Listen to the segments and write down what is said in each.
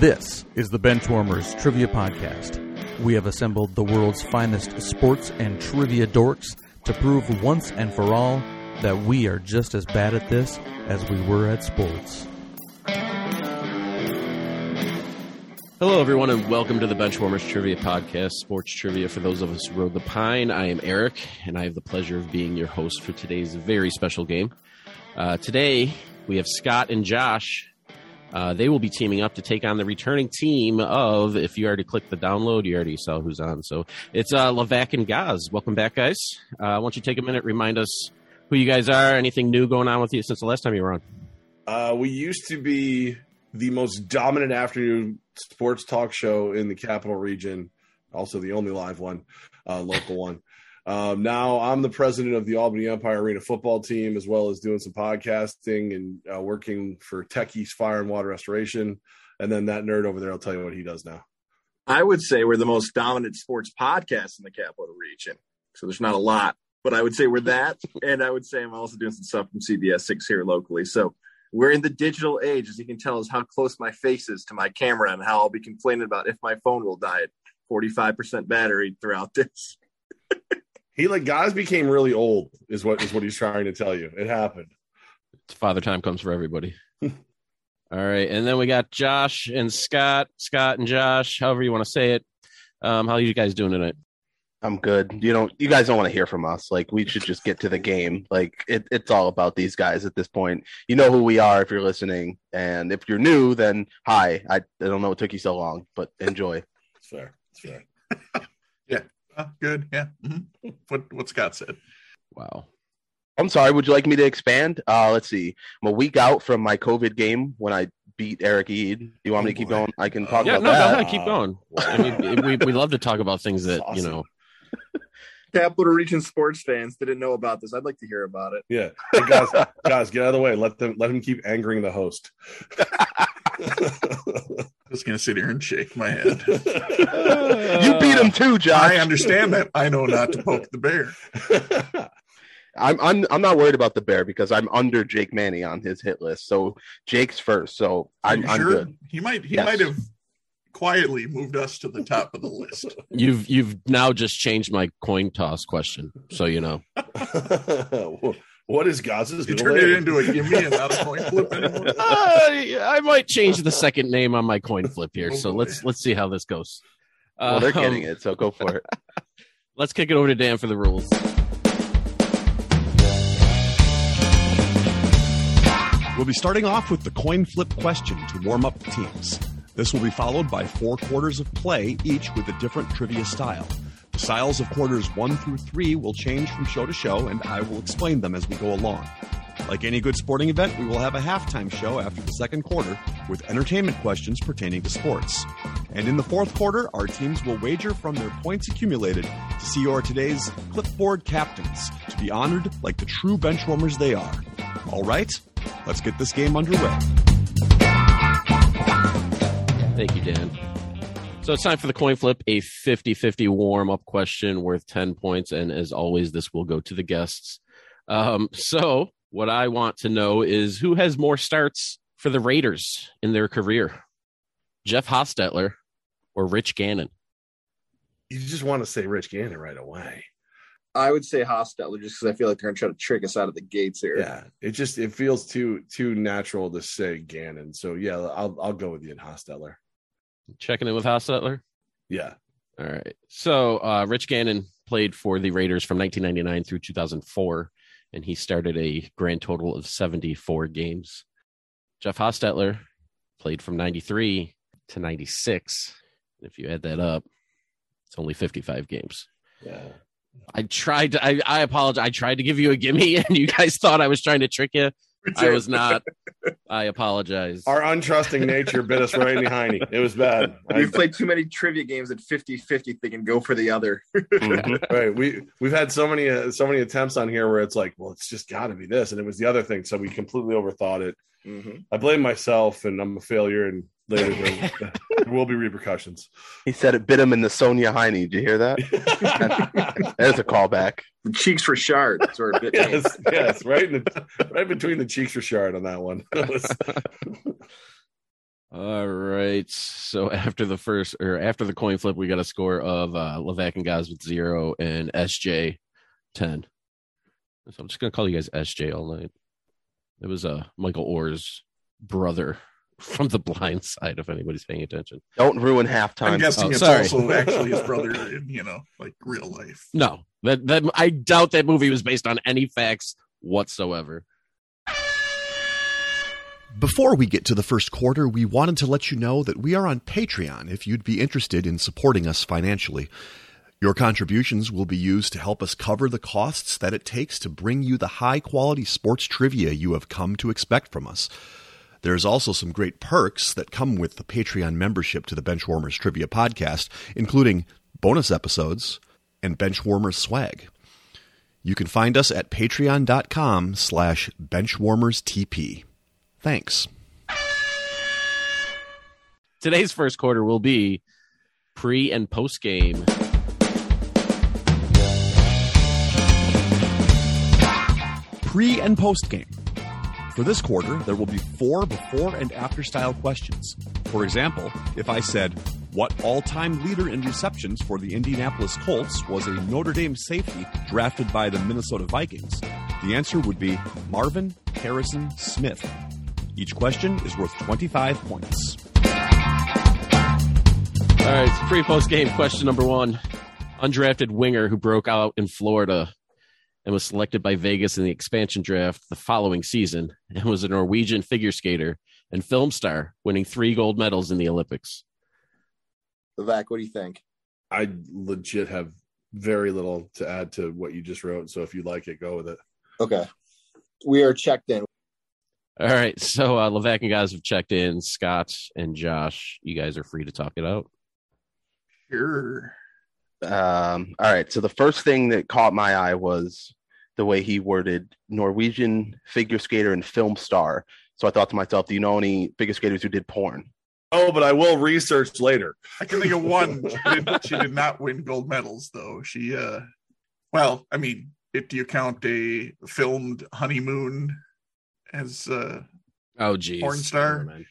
This is the Benchwarmers Trivia Podcast. We have assembled the world's finest sports and trivia dorks to prove once and for all that we are just as bad at this as we were at sports. Hello, everyone, and welcome to the Benchwarmers Trivia Podcast, sports trivia for those of us who rode the pine. I am Eric, and I have the pleasure of being your host for today's very special game. Uh, today, we have Scott and Josh uh, they will be teaming up to take on the returning team of, if you already clicked the download, you already saw who's on. So it's uh, and Goz. Welcome back, guys. Uh, why don't you take a minute, remind us who you guys are, anything new going on with you since the last time you were on? Uh, we used to be the most dominant afternoon sports talk show in the capital region, also the only live one, uh, local one. Um, now I'm the president of the Albany Empire Arena football team, as well as doing some podcasting and uh, working for Techies Fire and Water Restoration. And then that nerd over there, I'll tell you what he does now. I would say we're the most dominant sports podcast in the capital region. So there's not a lot, but I would say we're that. and I would say I'm also doing some stuff from CBS 6 here locally. So we're in the digital age, as you can tell, is how close my face is to my camera and how I'll be complaining about if my phone will die at 45% battery throughout this. He like guys became really old, is what is what he's trying to tell you. It happened. Father time comes for everybody. All right, and then we got Josh and Scott, Scott and Josh, however you want to say it. Um, how are you guys doing tonight? I'm good. You don't. You guys don't want to hear from us. Like we should just get to the game. Like it, it's all about these guys at this point. You know who we are if you're listening, and if you're new, then hi. I, I don't know what took you so long, but enjoy. It's fair. It's fair. yeah. Good. Yeah. Mm-hmm. What what Scott said. Wow. I'm sorry. Would you like me to expand? Uh, let's see. I'm a week out from my COVID game when I beat Eric Eid. Do you want me to keep going? I can talk yeah, about no, that. go ahead, keep going. I mean, we we love to talk about things that That's you know. Capital Region sports fans didn't know about this. I'd like to hear about it. Yeah. Hey, guys, guys, get out of the way. Let them let him keep angering the host. I was going to sit here and shake my head. you beat him too, Josh. I understand that. I know not to poke the bear. I'm I'm I'm not worried about the bear because I'm under Jake Manny on his hit list. So Jake's first. So I'm, You I'm sure? good. He might. He Yes. might have quietly moved us to the top of the list. You've you've now just changed my coin toss question, so you know. What is Gaza's? You middle turned it into a gimme and not a coin flip anymore. Uh, I might change the second name on my coin flip here. Oh, so let's let's see how this goes. Well, they're Um, getting it. So go for it. Let's kick it over to Dan for the rules. We'll be starting off with the coin flip question to warm up the teams. This will be followed by four quarters of play, each with a different trivia style. Styles of quarters one through three will change from show to show, and I will explain them as we go along. Like any good sporting event, we will have a halftime show after the second quarter with entertainment questions pertaining to sports. And in the fourth quarter, our teams will wager from their points accumulated to see your today's clipboard captains to be honored like the true benchwarmers they are. All right, let's get this game underway. Thank you, Dan. So it's time for the coin flip, a 50 50 warm up question worth 10 points. And as always, this will go to the guests. Um, so, what I want to know is who has more starts for the Raiders in their career? Jeff Hostetler or Rich Gannon? You just want to say Rich Gannon right away. I would say Hostetler just because I feel like they're going to try to trick us out of the gates here. Yeah, it just it feels too too natural to say Gannon. So yeah, I'll I'll go with you in Hostetler. Checking in with Hostetler? Yeah, All right. So uh, Rich Gannon played for the Raiders from 1999 through 2004, and he started a grand total of 74 games. Jeff Hostetler played from 93 to 96. If you add that up, it's only 55 games. yeah. I tried to, I, I apologize. I tried to give you a gimme, and you guys thought I was trying to trick you. I was not. I apologize. Our untrusting nature bit us right in the hiney. It was bad. We've played too many trivia games at 50 50 thinking go for the other. Mhm. right, we we've had so many uh, so many attempts on here where it's like, well, it's just got to be this, and it was the other thing. So we completely overthought it. Mhm. I blame myself, and I'm a failure. And later there, there will be repercussions. He said it bit him in the Sonia Heine. Did you hear that? There's a callback. The cheeks for shard. Sort of bit yes, yes, right in the right between the cheeks for shard on that one. All right. So after the first or after the coin flip, we got a score of uh Levack and Goz with zero and SJ ten. So I'm just gonna call you guys SJ all night. It was uh Michael Oher's brother from the blind side, if anybody's paying attention. Don't ruin halftime. I'm guessing Oh, it's sorry. also actually his brother in, you know, like real life. No, that that I doubt that movie was based on any facts whatsoever. Before we get to the first quarter, we wanted to let you know that we are on Patreon if you'd be interested in supporting us financially. Your contributions will be used to help us cover the costs that it takes to bring you the high quality sports trivia you have come to expect from us. There's also some great perks that come with the Patreon membership to the Benchwarmers Trivia Podcast, including bonus episodes and Benchwarmers swag. You can find us at patreon.com slash benchwarmerstp. Thanks. Today's first quarter will be pre and post game. Pre and post game. For this quarter, there will be four before and after style questions. For example, if I said, What all time leader in receptions for the Indianapolis Colts was a Notre Dame safety drafted by the Minnesota Vikings? The answer would be Marvin Harrison Smith. Each question is worth 25 points. All right, pre post game question number one. Undrafted winger who broke out in Florida and was selected by Vegas in the expansion draft the following season and was a Norwegian figure skater and film star, winning three gold medals in the Olympics. Vivek, what do you think? I legit have very little to add to what you just wrote. So if you like it, go with it. Okay. We are checked in. All right, so uh, Levack and Goz have checked in. Scott and Josh, you guys are free to talk it out. Sure. Um, all right. So the first thing that caught my eye was the way he worded Norwegian figure skater and film star. So I thought to myself, do you know any figure skaters who did porn? Oh, but I will research later. I can think of one. She did, she did not win gold medals, though. She, uh, well, I mean, if you count a filmed honeymoon as, uh, Oh, geez. Porn star? Never mind.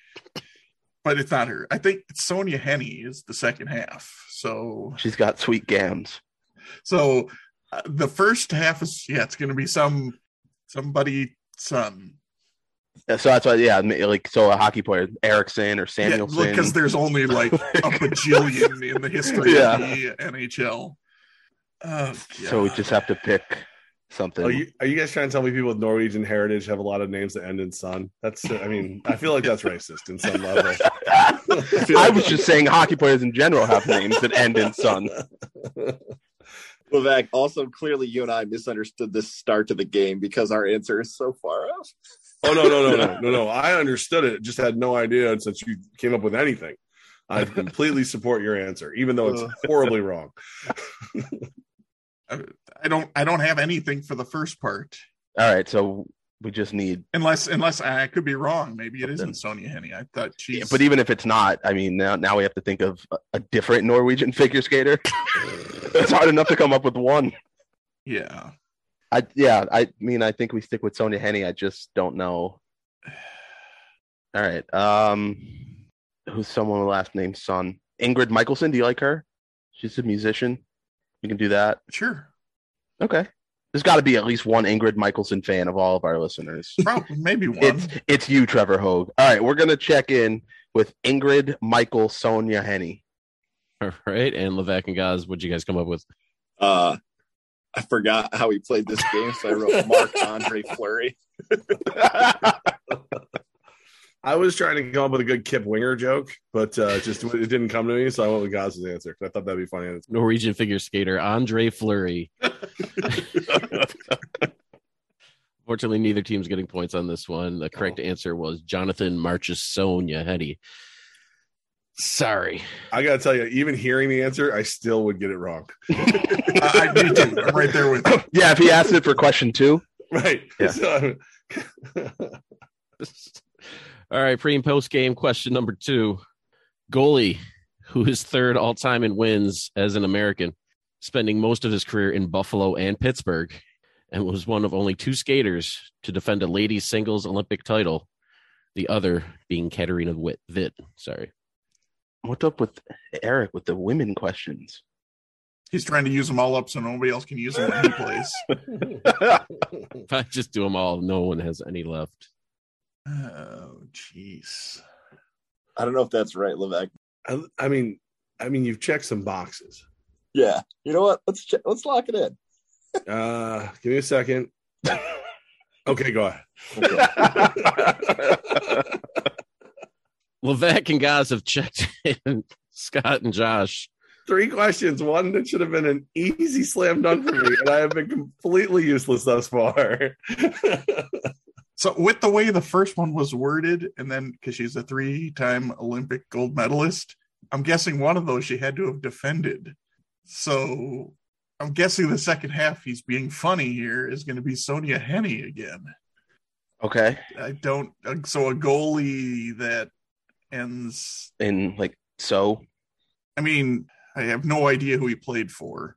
but it's not her. I think Sonja Henie is the second half. So, She's got sweet gams. so uh, the first half is yeah, it's going to be some somebody son. Uh, So that's why, yeah, like so a hockey player, Erickson or Samuelson. because there's only like a bajillion in the history Yeah. of the NHL. Oh, so we just have to pick something. Are you, are you guys trying to tell me people with Norwegian heritage have a lot of names that end in son? That's, I mean, I feel like that's racist in some level. I was just saying hockey players in general have names that end in son. Vivek, also clearly you and I misunderstood the start of the game because our answer is so far off. Oh no, no, no, no, no, no! I understood it, just had no idea since you came up with anything. I completely support your answer, even though it's uh. horribly wrong. I don't I don't have anything for the first part. All right, so we just need. Unless unless I could be wrong. Maybe it isn't Sonja Henie. I thought she's But even if it's not, I mean, now now we have to think of a- a different Norwegian figure skater. it's hard enough to come up with one. yeah. I yeah, I mean, I think we stick with Sonja Henie. I just don't know. All right, um, who's someone with last name Son? Ingrid Michaelson. Do you like her? She's a musician. You can do that. Sure. Okay. There's got to be at least one Ingrid Michaelson fan of all of our listeners. Probably maybe one. It's it's you, Trevor Hogue. All right, we're gonna check in with Ingrid Michael Sonja Henie. All right, and Levack and Goz, what'd you guys come up with? Uh, I forgot how he played this game, so I wrote Marc Andre Fleury. I was trying to come up with a good Kip Winger joke, but uh, just it didn't come to me, so I went with Goz's answer. 'cause I thought that'd be funny. Norwegian figure skater Andre Fleury. Fortunately, neither team's getting points on this one. The correct answer was Jonathan Marchus Sonia Hetty. Sorry. I gotta tell you, even hearing the answer, I still would get it wrong. I, I me too. I'm right there with you. yeah, if he asked it for question two, Right? Yeah. So, All right, pre and post game question number two. Goalie, who is third all time in wins as an American, spending most of his career in Buffalo and Pittsburgh, and was one of only two skaters to defend a ladies' singles Olympic title. The other being Katarina Witt. Vitt. Sorry. What's up with Eric with the women questions? He's trying to use them all up so nobody else can use them when he plays. If I just do them all, no one has any left. Oh, jeez. I don't know if that's right, Levack. I, I mean, I mean, you've checked some boxes. Yeah. You know what? Let's check, let's lock it in. Uh, give me a second. Okay, go ahead. Levack and Goz have checked in. Scott and Josh. Three questions. One that should have been an easy slam dunk for me, and I have been completely useless thus far. So, with the way the first one was worded, and then because she's a three time Olympic gold medalist, I'm guessing one of those she had to have defended. So, I'm guessing the second half he's being funny here is going to be Sonja Henie again. okay. I don't, so a goalie that ends, In like so. I mean, I have no idea who he played for.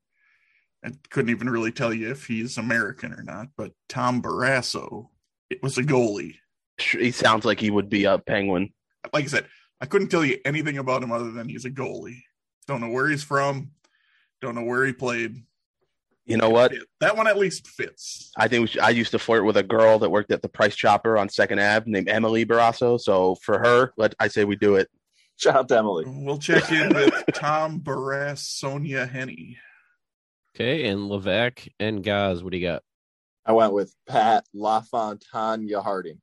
I couldn't even really tell you if he's American or not, but Tom Barrasso, it was a goalie. He sounds like he would be a penguin. like I said, I couldn't tell you anything about him other than he's a goalie. Don't know where he's from. Don't know where he played. You know what? That one at least fits. I think we should, I used to flirt with a girl that worked at the Price Chopper on Second Ave named Emily Barrasso. So for her, let I say we do it. Shout out to Emily. We'll check in with Tom Barras, Sonja Henie. Okay, and Levack and Goz, what do you got? I went with Pat LaFontaine Harding.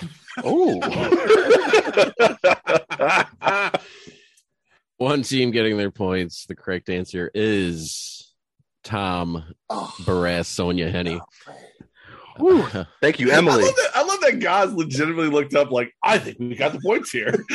Oh, One team getting their points. The correct answer is Tom Oh, Barras, Sonja Henie. Oh, Whew. thank you, I Emily. love that, I love that Goz legitimately looked up like, I think we got the points here.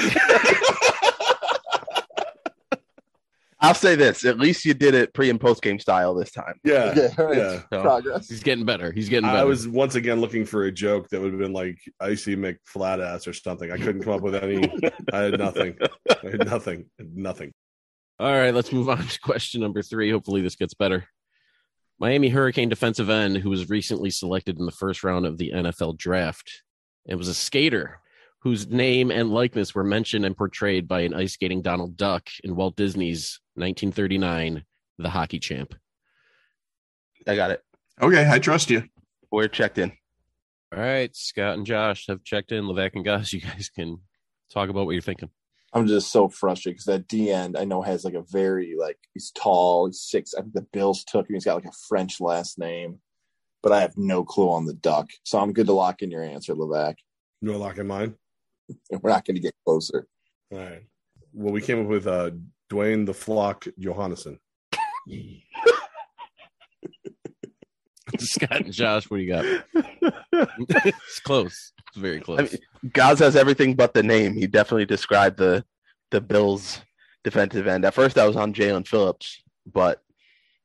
I'll say this: at least you did it pre and post game style this time. yeah. yeah, right. Yeah. So, Progress. he's getting better. He's getting better. I was once again looking for a joke that would have been like icy McFlatass or something. I couldn't come up with any. I had nothing. I had nothing. Nothing. All right, let's move on to question number three. Hopefully, this gets better. Miami Hurricane defensive end who was recently selected in the first round of the NFL draft. It was a skater whose name and likeness were mentioned and portrayed by an ice skating Donald Duck in Walt Disney's 1939 The Hockey Champ. I got it. Okay, I trust you. We're checked in. All right, Scott and Josh have checked in. Levack and Goz, you guys can talk about what you're thinking. I'm just so frustrated because that D end I know has like a very like he's tall, he's six. I think the Bills took him. He's got like a French last name, but I have no clue on the duck. So I'm good to lock in your answer, Levack. No lock in mine. We're not going to get closer. All right. Well, we came up with uh, Dwayne the Flock Johannesson. Scott and Josh, what do you got? it's close. It's very close. I mean, Goz has everything but the name. He definitely described the the Bills defensive end. At first, I was on Jaelan Phillips, but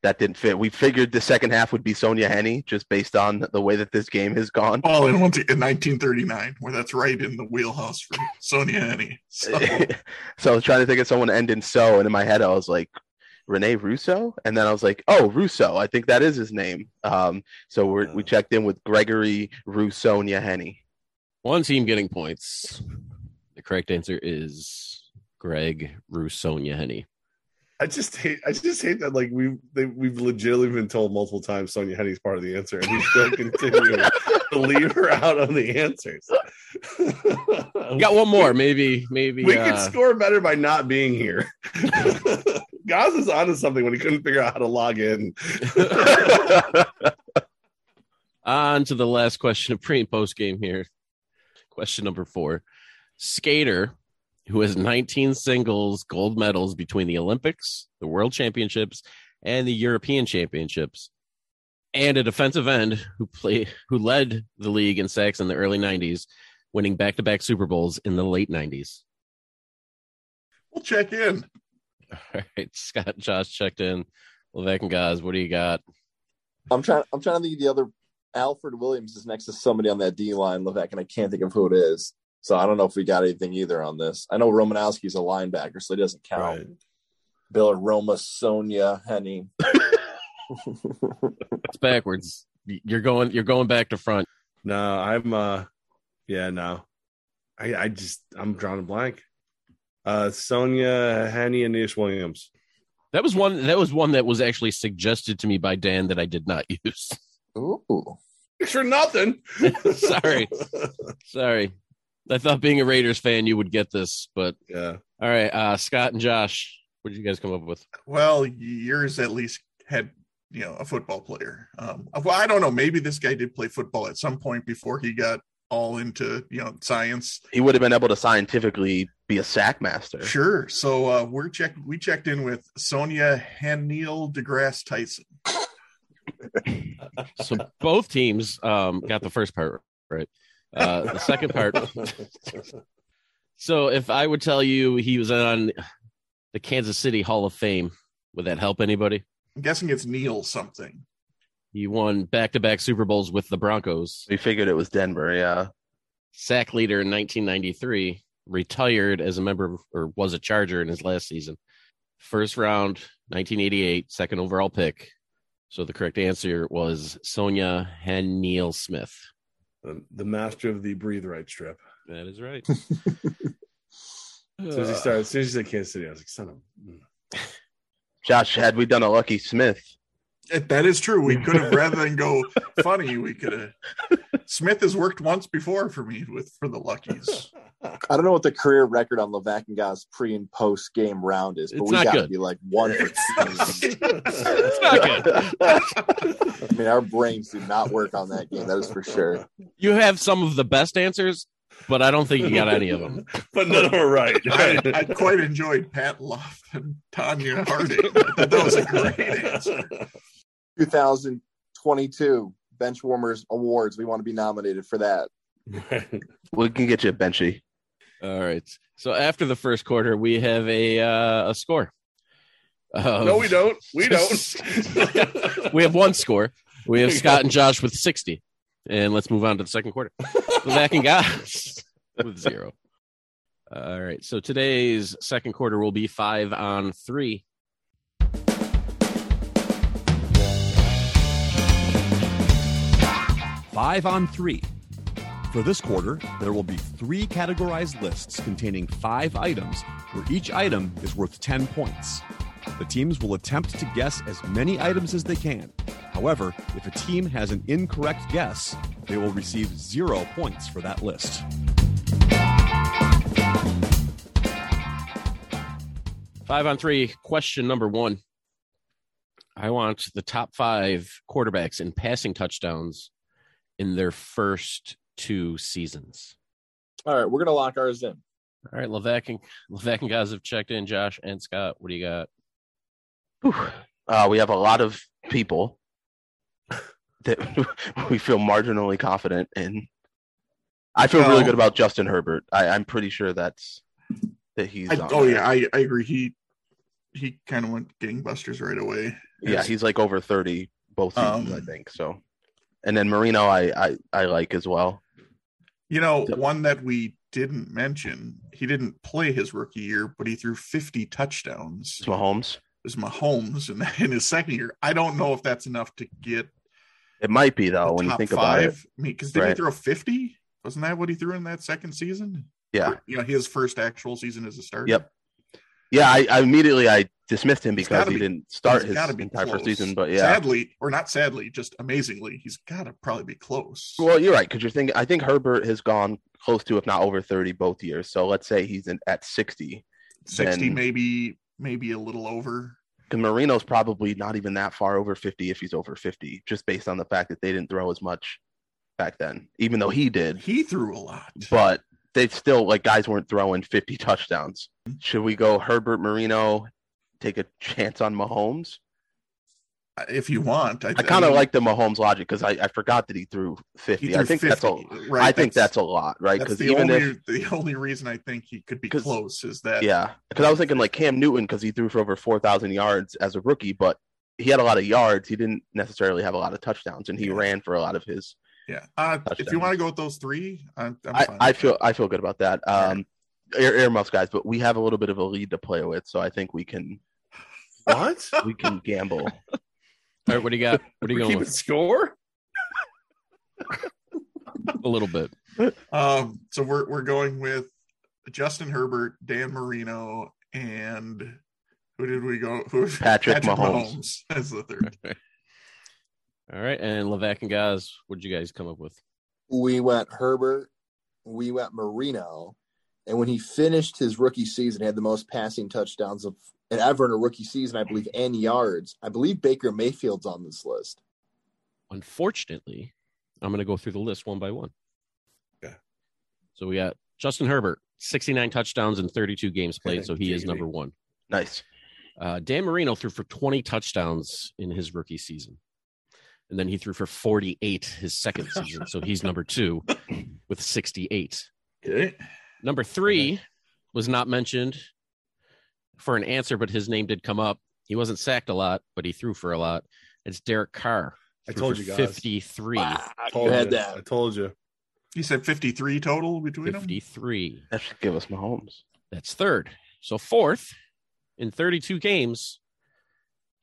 that didn't fit. We figured the second half would be Sonja Henie, just based on the way that this game has gone. Well, in, one- in 1939, where that's right in the wheelhouse for Sonja Henie. So, so I was trying to think of someone to end in so, and in my head I was like Rene Russo, and then I was like, oh, Russo. I think that is his name. Um, so we're, we checked in with Gregory Russonia Henny. One team getting points. The correct answer is Greg Roussonia Henny. I just hate. I just hate that. Like we, they, we've legitimately been told multiple times Sonja Henie's part of the answer, and we still continue to leave her out on the answers. Got one more, maybe, maybe. we uh, could score better by not being here. Goz is onto something when he couldn't figure out how to log in. On to the last question of pre and post game here. Question number four. Skater who has 19 singles gold medals between the Olympics, the World Championships, and the European Championships, and a defensive end who play who led the league in sacks in the early 90s, winning back-to-back Super Bowls in the late 90s. we'll check in. All right, Scott, Josh checked in. Levack and Goz, what do you got? I'm trying. I'm trying to think of the other. Alfred Williams is next to somebody on that D line, Levack, and I can't think of who it is. So I don't know if we got anything either on this. I know Romanowski's a linebacker, so he doesn't count. Right. Bill or Roma, Sonia, Henny. It's backwards. You're going. You're going back to front. No, I'm. uh Yeah, no. I, I just I'm drawing a blank. Uh, Sonja Henie and Nish Williams. That was one. That was one that was actually suggested to me by Dan that I did not use. Ooh. For nothing. Sorry. Sorry. I thought being a Raiders fan you would get this, but yeah. all right. Uh, Scott and Josh, what did you guys come up with? Well, yours at least had you know a football player. Um, well, I don't know. Maybe this guy did play football at some point before he got all into you know science. He would have been able to scientifically be a sack master. Sure. So uh, we're checked. We checked in with Sonia Haniel deGrasse Tyson. So both teams um, got the first part right. Uh, the second part. So if I would tell you he was on the Kansas City Hall of Fame, would that help anybody? I'm guessing it's Neil something. He won back-to-back Super Bowls with the Broncos. We figured it was Denver. Yeah. Sack leader in 1993. Retired as a member of, or was a Charger in his last season. First round, 1988, second overall pick. So the correct answer was Sonia Haniel Smith. The, the master of the breathe right strip. That is right. As soon as he started, as soon as he said Kansas City, I was like, son of. Josh, had we done a Lucky Smith, If that is true. We could have rather than go funny. We could have. Smith has worked once before for me with for the Luckies. I don't know what the career record on Levack and Goz's pre and post game round is, but It's we got to be like one for it's not good. I mean, our brains do not work on that game. That is for sure. You have some of the best answers, but I don't think you got any of them. but none of them are right. I, I quite enjoyed Pat Luff and Tanya Harding. That was a great answer. 2022 Benchwarmers Awards. We want to be nominated for that. we can get you a benchie. All right. So after the first quarter, we have a uh, a score. of- no, we don't. We don't. we have one score. We have Scott and Josh with 60. And let's move on to the second quarter. Levack and Goz with zero. All right. So today's second quarter will be five on three. Five on three. For this quarter, there will be three categorized lists containing five items, where each item is worth 10 points. The teams will attempt to guess as many items as they can. However, if a team has an incorrect guess, they will receive zero points for that list. Five on three. Question number one. I want the top five quarterbacks in passing touchdowns in their first two seasons. All right, we're gonna lock ours in. All right, Levack and Levack and Goz have checked in. Josh and Scott, what do you got? Uh, we have a lot of people that we feel marginally confident in. I feel really good about Justin Herbert. I, I'm pretty sure that's that he's. I, on oh there. yeah, I, I agree. He he kind of went gangbusters right away. yeah, he's like over thirty both seasons, Um, I think. So, and then Marino, I I, I like as well. You know, So- one that we didn't mention. He didn't play his rookie year, but he threw 50 touchdowns. It's Mahomes. It was Mahomes in, in his second year. I don't know if that's enough to get It might be though when you think five. about it. I mean, because did he throw 50? Wasn't that what he threw in that second season? Yeah. Or, you know, his first actual season as a starter. Yep. Yeah, I, I immediately I dismissed him because he be- didn't start his entire first season. But yeah, Sadly, or not sadly, just amazingly, he's got to probably be close. Well, you're right because you're thinking. I think Herbert has gone close to, if not over, thirty both years. So let's say he's in, at sixty. 60, maybe, maybe a little over. Because Marino's probably not even that far over fifty if he's over fifty, just based on the fact that they didn't throw as much back then, even though he did. He threw a lot. But they still like guys weren't throwing fifty touchdowns. Should we go Herbert Marino? Take a chance on Mahomes. if you want, I, I kind of mean, like the Mahomes logic because I, I forgot that he threw he fifty. threw I think that's a right, I think that's a lot, right? Because the even only if the only reason I think he could be close is that Yeah, because I was thinking like Cam Newton because he threw for over four thousand yards as a rookie, but he had a lot of yards. He didn't necessarily have a lot of touchdowns, and he Yeah. ran for a lot of his. Yeah. Uh, if you want to go with those three, I'm, I'm I, fine I with feel. I feel good about that. Um, ear, earmuffs, guys, but we have a little bit of a lead to play with, so I think we can what? we can gamble. All right, what do you got? What are you We're going keeping with? score? A little bit. Um, so we're we're going with Justin Herbert, Dan Marino, and who did we go? Who Patrick Mahomes. as the third. All right. And Levack and Goz, what did you guys come up with? We went Herbert, we went Marino, and when he finished his rookie season, he had the most passing touchdowns of ever in a rookie season, I believe, and yards. I believe Baker Mayfield's on this list. Unfortunately, I'm going to go through the list one by one. Okay. So we got Justin Herbert, 69 touchdowns in 32 games played. Okay, So he is number one. Nice. Uh, Dan Marino threw for 20 touchdowns in his rookie season. And then he threw for 48 his second season. So he's number two with 68. Okay. Number three was not mentioned for an answer, but his name did come up. He wasn't sacked a lot, but he threw for a lot. It's Derek Carr. I told you guys. 53. Ah, Told you had that. I told you. You said 53 total between them? 53. That should give us Mahomes. That's third. So fourth in 32 games,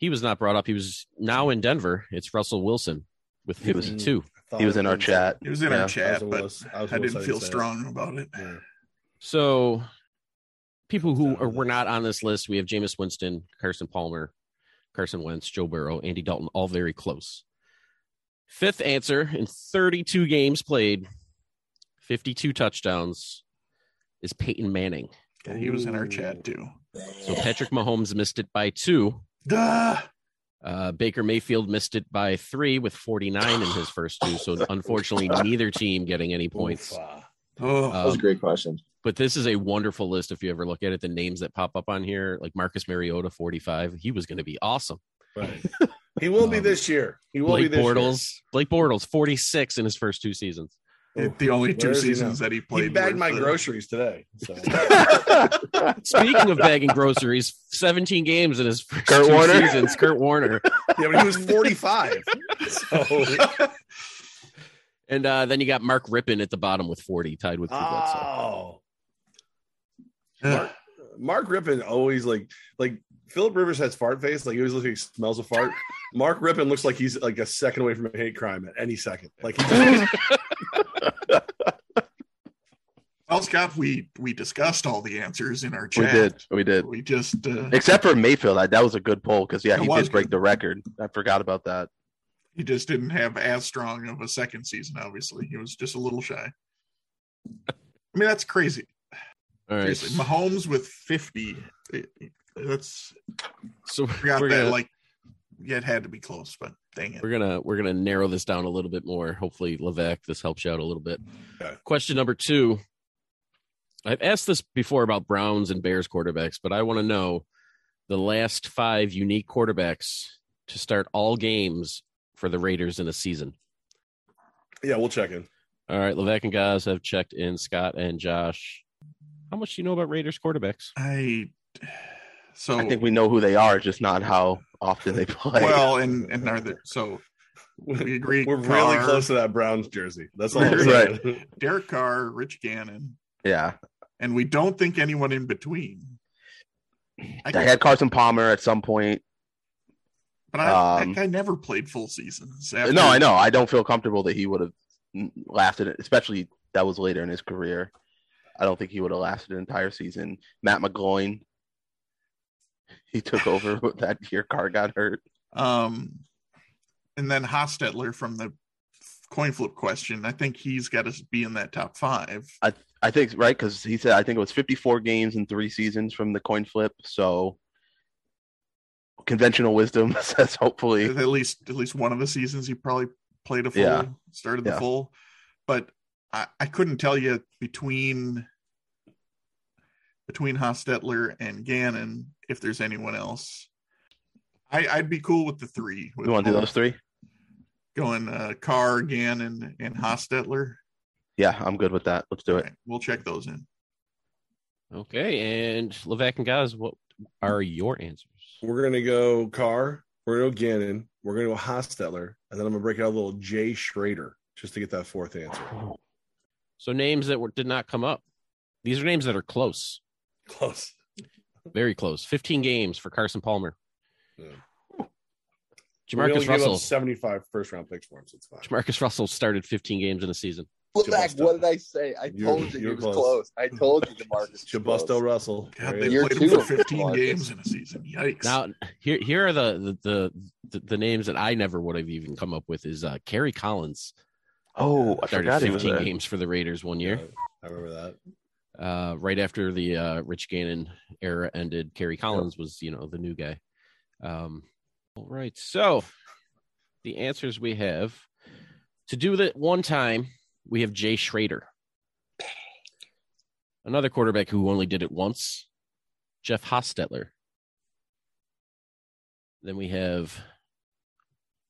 he was not brought up. He was now in Denver. It's Russell Wilson with He was- 52. He was in our chat. He was in Yeah. our chat, I was but I was I almost didn't feel saying. strong about it. Yeah. So people who are, were not on this list, we have Jameis Winston, Carson Palmer, Carson Wentz, Joe Burrow, Andy Dalton, all very close. Fifth answer in 32 games played, 52 touchdowns, is Peyton Manning. Yeah, he was in our chat too. So Patrick Mahomes missed it by two. Duh. Uh, Baker Mayfield missed it by three with 49 in his first two. So unfortunately, neither team getting any points. Oof. Oh, That was a Um, great question. but this is a wonderful list. If you ever look at it, the names that pop up on here, like Marcus Mariota, 45, he was going to be awesome. Right. He will be Um, this year. He will Blake be this Bortles, Blake Bortles, 46 in his first two seasons. Year. the only two Where is he seasons that he played. He bagged my the- groceries today. So. Speaking of bagging groceries, 17 games in his first Kurt two Warner? seasons. Kurt Warner. yeah, but he was 45. So, And uh, then you got Mark Rypien at the bottom with 40, tied with oh. Mark, Mark Rypien always like like Philip Rivers has fart face. Like he always looks like he smells a fart. Mark Rypien looks like he's like a second away from a hate crime at any second. Like he just, Well, Scott, we we discussed all the answers in our chat. We did. We did. We just uh, Except for Mayfield. I, that was a good poll because, yeah, he was did break the record. I forgot about that. he just didn't have as strong of a second season. Obviously, he was just a little shy. I mean, that's crazy. All right. Seriously, Mahomes with fifty. It- That's So forgot we're that. gonna, Like, yeah, it had to be close, but dang it. we're gonna we're gonna narrow this down a little bit more. Hopefully, Levack, this helps you out a little bit. Okay. Question number two. I've asked this before about Browns and Bears quarterbacks, but I want to know the last five unique quarterbacks to start all games for the Raiders in a season. yeah, we'll check in. All right, Levack and Goz have checked in. Scott and Josh, how much do you know about Raiders quarterbacks? I so I think we know who they are, just not how often they play. well, and and are there so we agree. We're really close to that Browns jersey. That's all I'm Right. Derek Carr, Rich Gannon, yeah. and we don't think anyone in between. I, I had Carson Palmer at some point. but I, um, that guy never played full seasons. after- No, I know. I don't feel comfortable that he would have lasted, it, especially that was later in his career. I don't think he would have lasted an entire season. Matt McGloin, he took over that year. Carr got hurt. Um, and then Hostetler from the coin flip question. I think he's got to be in that top five. I think right because he said I think it was 54 games in three seasons from the coin flip. So conventional wisdom says hopefully At least at least one of the seasons he probably played a full, Yeah. started the Yeah. full. But I, I couldn't tell you between between Hostetler and Gannon if there's anyone else. I, I'd be cool with the three. With you want to do those three. Going uh, Carr, Gannon, and Hostetler. Yeah, I'm good with that. Let's do All it. right, we'll check those in. Okay, and Levack and Goz, what are your answers? We're gonna go Carr. We're gonna go Gannon. We're gonna go Hostetler, and then I'm gonna break out a little Jay Schroeder just to get that fourth answer. So names that were, did not come up. These are names that are close, Close. Very close. 15 games for Carson Palmer. Yeah. we only Jamarcus gave up Russell. 75 first round picks for him, so it's fine. Jamarcus Russell started 15 games in a season. Black, what did I say? I You're- told you he you're was close. close. I told you DeMarcus. was Jabusto. Russell. God, Right? they Year played him two for 15 games in a season. Yikes. Now, here here are the the the, the names that I never would have even come up with is uh, Kerry Collins Oh, I started forgot he was 15 games for the Raiders one year. I remember that. Uh, right after the uh, Rich Gannon era ended, Kerry Collins was you know the new guy. Um, all right, so the answers we have to do that one time we have Jay Schroeder, another quarterback who only did it once, Jeff Hostetler. Then we have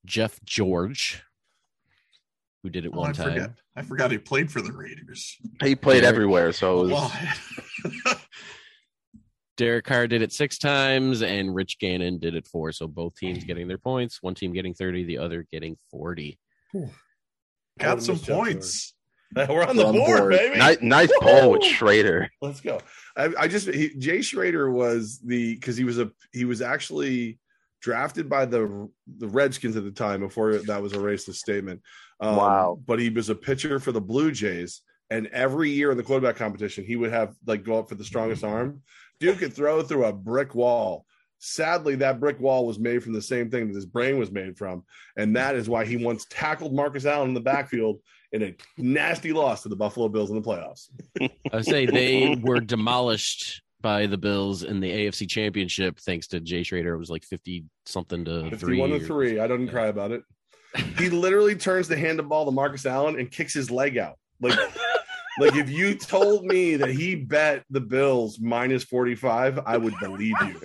Jeff George, who did it Oh, one I time. forgot. I forgot he played for the Raiders. He played Derek- everywhere, so it was, Derek Carr did it six times, and Rich Gannon did it four. So both teams getting their points. One team getting thirty, the other getting forty. got some points. We're on the on the board, board. baby. nice, nice poll with Schroeder. Let's go. I, I just he, Jay Schroeder was the because he was a he was actually drafted by the the Redskins at the time before that was a racist statement. Um, Wow. But he was a pitcher for the Blue Jays, and every year in the quarterback competition, he would have like go up for the strongest arm. Dude could throw through a brick wall. Sadly, that brick wall was made from the same thing that his brain was made from, and that is why he once tackled Marcus Allen in the backfield in a nasty loss to the Buffalo Bills in the playoffs. I say they were demolished by the Bills in the AFC Championship thanks to Jay Schroeder. It was like fifty something to three. 51 to 3. I didn't Yeah. cry about it. He literally turns the hand of ball to Marcus Allen and kicks his leg out. Like, like if you told me that he bet the Bills minus 45, I would believe you.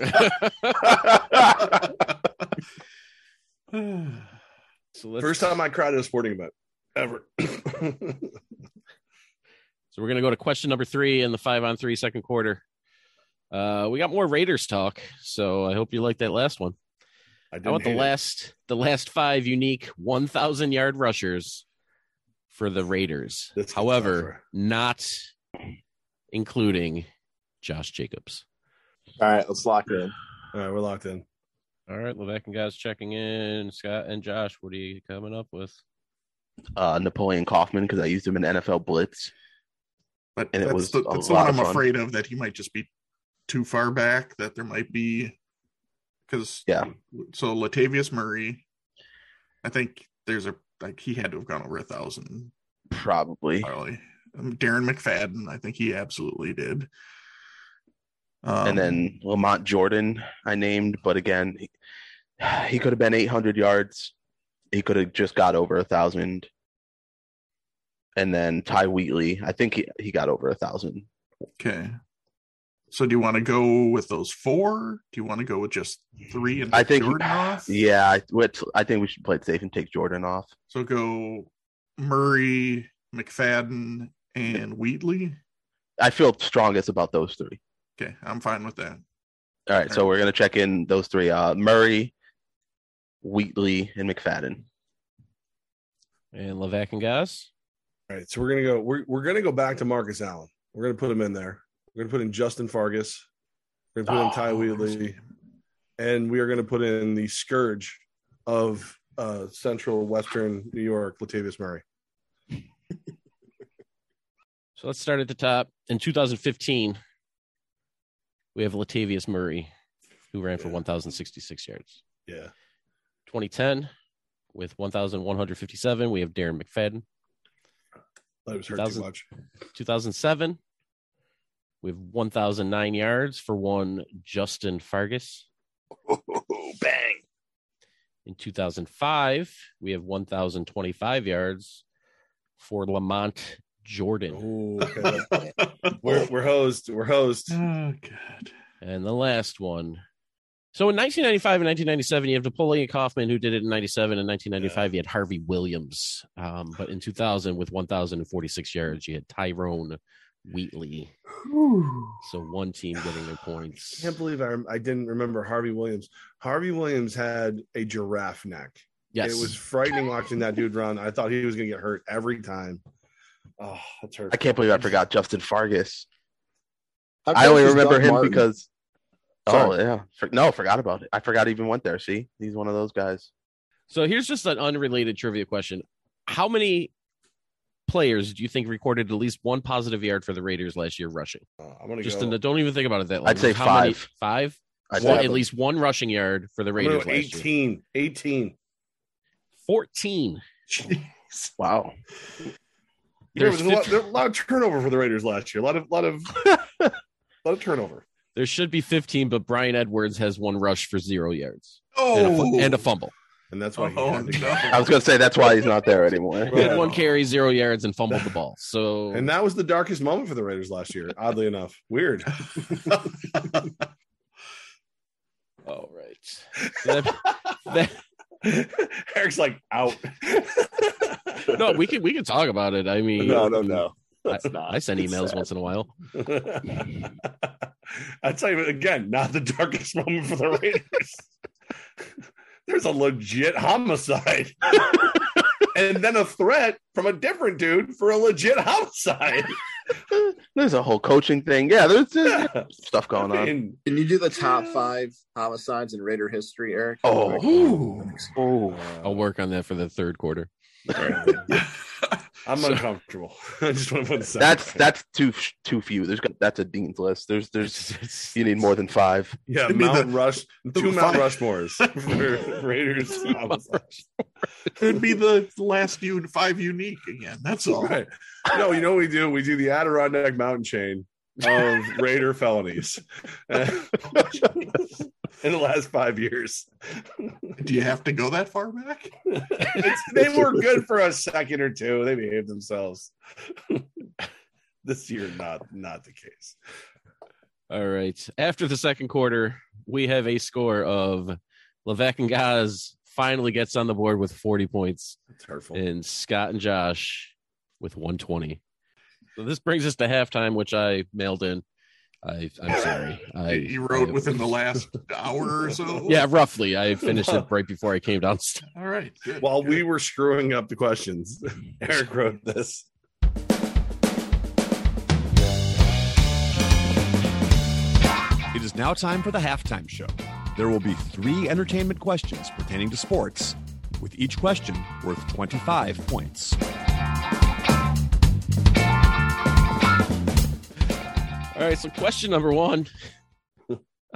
So First time I cried at a sporting event ever. So we're gonna go to question number three in the five on three second quarter. Uh, we got more Raiders talk, so I hope you like that last one. I, I want the hate it. last the last five unique one thousand yard rushers for the Raiders. This However, not including Josh Jacobs. All right, let's lock in. All right, we're locked in. All right, Levack and Goz checking in. Scott and Josh, what are you coming up with? Uh, Napoleon Kaufman because I used him in NFL Blitz. But And it that's was the, a that's the lot one I'm fun. afraid of that he might just be too far back. That there might be because Yeah. So Latavius Murray, I think there's a like he had to have gone over a thousand Probably. probably. Um, Darren McFadden, I think he absolutely did. Um, and then Lamont Jordan, I named, but again, he, he could have been 800 yards. He could have just got over a thousand. And then Ty Wheatley, I think he, he got over a thousand. okay. So do you want to go with those four? Do you want to go with just three and I take think, Jordan off? yeah, I, I think we should play it safe and take Jordan off. So go Murray, McFadden, and Wheatley. I feel strongest about those three. Okay, I'm fine with that. All right, so we're gonna check in those three: uh, Murray, Wheatley, and McFadden. And Levack and Goz. All right, so we're gonna go. We're we're gonna go back to Marcus Allen. We're gonna put him in there. We're gonna put in Justin Fargas. We're gonna put in Ty Oh, Wheatley, and we are gonna put in the scourge of uh, Central Western New York, Latavius Murray. So let's start at the top. In 2015, we have Latavius Murray, who ran for 1,066 yards. Yeah, 2010, with 1,157, we have Darren McFadden. that was hurt 2000. too much. 2007, we have 1,009 yards for one Justin Fargas. bang. In 2005, we have 1,025 yards for Lamont Jordan. Oh, okay. we're we're hosed. We're hosed. Oh god. And the last one. So in 1995 and 1997, you have Napoleon Kaufman, who did it in 97 and 1995. You had Harvey Williams. Um, but in 2000, with 1,046 yards, you had Tyrone Wheatley. So one team getting their points. I can't believe I, I didn't remember Harvey Williams. Harvey Williams had a giraffe neck. Yes. It was frightening watching that dude run. I thought he was going to get hurt every time. Oh, that's hurt. I can't believe I forgot Justin Fargas. How I only remember Doug him Martin? because. Oh yeah, For- no, forgot about it. I forgot he even went there. See, he's one of those guys. So here's just an unrelated trivia question. How many players do you think recorded at least one positive yard for the Raiders last year rushing? Uh, I'm gonna Just go. in the, don't even think about it that long. I'd say How many- five. five. I'd One- say at least one rushing yard for the Raiders go last year. 18. 18. Fourteen. wow. Yeah, There's there's a lot, there's a lot of turnover for the Raiders last year. A lot of lot of lot of turnover. There should be fifteen, but Bryan Edwards has one rush for zero yards and, a, Oh, and a fumble. And that's why he Oh, had to go. I was gonna say that's why he's not there anymore. He had one carry, zero yards, and fumbled the ball. So And that was the darkest moment for the Raiders last year, oddly enough. Weird. all right. That- that- Eric's like out. no, we can we can talk about it. I mean, No, no, no. I, That's not. I send It's emails sad. once in a while. I tell you again, not the darkest moment for the Raiders. There's a legit homicide. and then a threat from a different dude for a legit homicide. There's a whole coaching thing. Yeah, there's, there's Yeah. stuff going I on. Can you do the top five homicides in Raider history, Eric? Oh. Ooh. Oh, I'll work on that for the third quarter. I'm uncomfortable. I just want to put this that's there. that's too too few. There's got that's a dean's list. There's there's you need more than five. yeah, It'd be Mount the- Rush, the two Mount five- Rushmores for Raiders. It'd be the last un- five unique again. That's all. Right. No, you know what we do? We do the Adirondack mountain chain of Raider felonies in the last five years. Do you have to go that far back? It's, they were good for a second or two. They behaved themselves. this year, not not the case. All right. After the second quarter, we have a score of Levack and Goz finally gets on the board with 40 points, It's hurtful. and Scott and Josh with 120. So this brings us to halftime, which I mailed in. I, I'm sorry. I, you wrote I- within the last hour or so. Yeah, roughly. I finished it right before I came downstairs. All right. Good. While good. we were screwing up the questions, Eric wrote this. It is now time for the halftime show. There will be three entertainment questions pertaining to sports, with each question worth 25 points. All right, so question number one.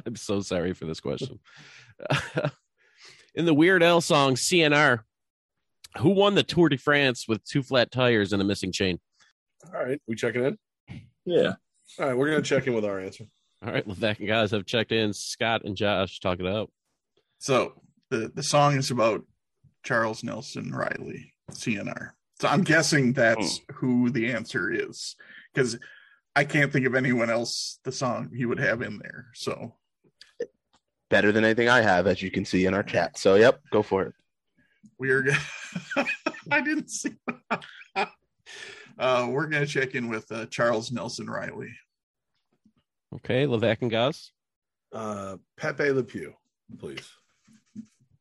I'm so sorry for this question. In the Weird Al song CNR, who won the Tour de France with two flat tires and a missing chain? All right, we checking in. Yeah. All right, we're gonna check in with our answer. All right, Levack and Goz have checked in. Scott and Josh talk it out. So the the song is about Charles Nelson Reilly, CNR. So I'm guessing that's hmm. who the answer is because I can't think of anyone else the song he would have in there. So Better than anything I have, as you can see in our chat. So yep, go for it. we're gonna I didn't see. uh, we're gonna check in with uh, Charles Nelson Reilly. Okay, Levack and Goz. Uh, Pepe Le Pew, please.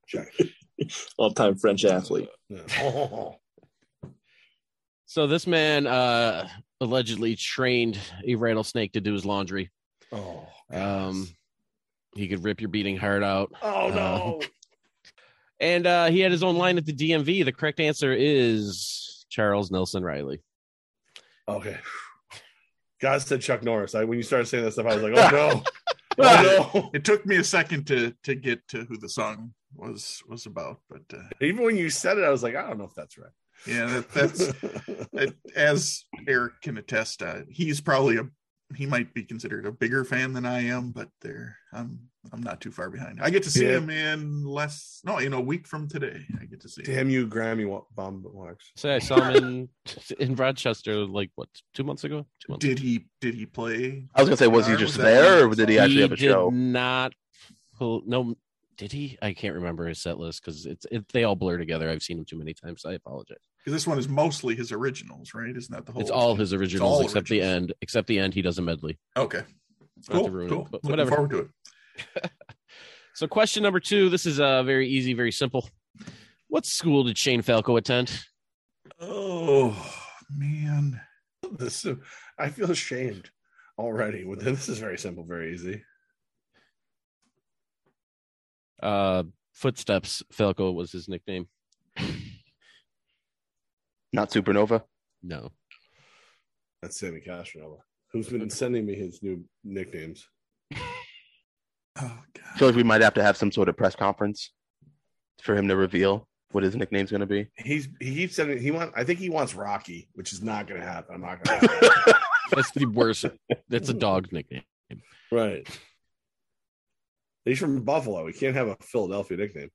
Check. All time French athlete. Yeah. Oh, So this man uh, allegedly trained a rattlesnake to do his laundry. oh, Um, he could rip your beating heart out. oh no. And uh, he had his own line at the DMV. The correct answer is Charles Nelson Reilly. Okay. Goz said Chuck Norris. I, when you started saying that stuff, I was like, oh no. oh no. It took me a second to to get to who the song was was about, but uh, Even when you said it, I was like, I don't know if that's right. Yeah, that, that's it, as Eric can attest, uh, he's probably a he might be considered a bigger fan than I am, but there I'm I'm not too far behind. I get to see Yeah. him in less no in a week from today. I get to see him. Damn you, Grammy wa- bomb watch. Say I saw him in in Rochester like what two months ago? Two months. Did he did he play? I was gonna say, was he just that there, or did he actually have a did show? Not. No, did he? I can't remember his set list because it's it, they all blur together. I've seen him too many times. I apologize. Because this one is mostly his originals, right? Isn't that the whole? It's all his originals all except the end. Except the end, he does a medley. Okay, to cool, it, Looking whatever. forward to it. So, question number two. This is uh, very easy, very simple. What school did Shane Falco attend? Oh man, This I feel ashamed already. This is very simple, very easy. Uh, Footsteps. Falco was his nickname. Not Supernova. No. That's Sammy Castronova, who's been sending me his new nicknames. Oh I god. feel like we might have to have some sort of press conference for him to reveal what his nickname's going to be. He's he keeps sending. He want. I think he wants Rocky, which is not going to happen. I'm not going to. That's the worst. That's a dog's nickname. right. He's from Buffalo. He can't have a Philadelphia nickname.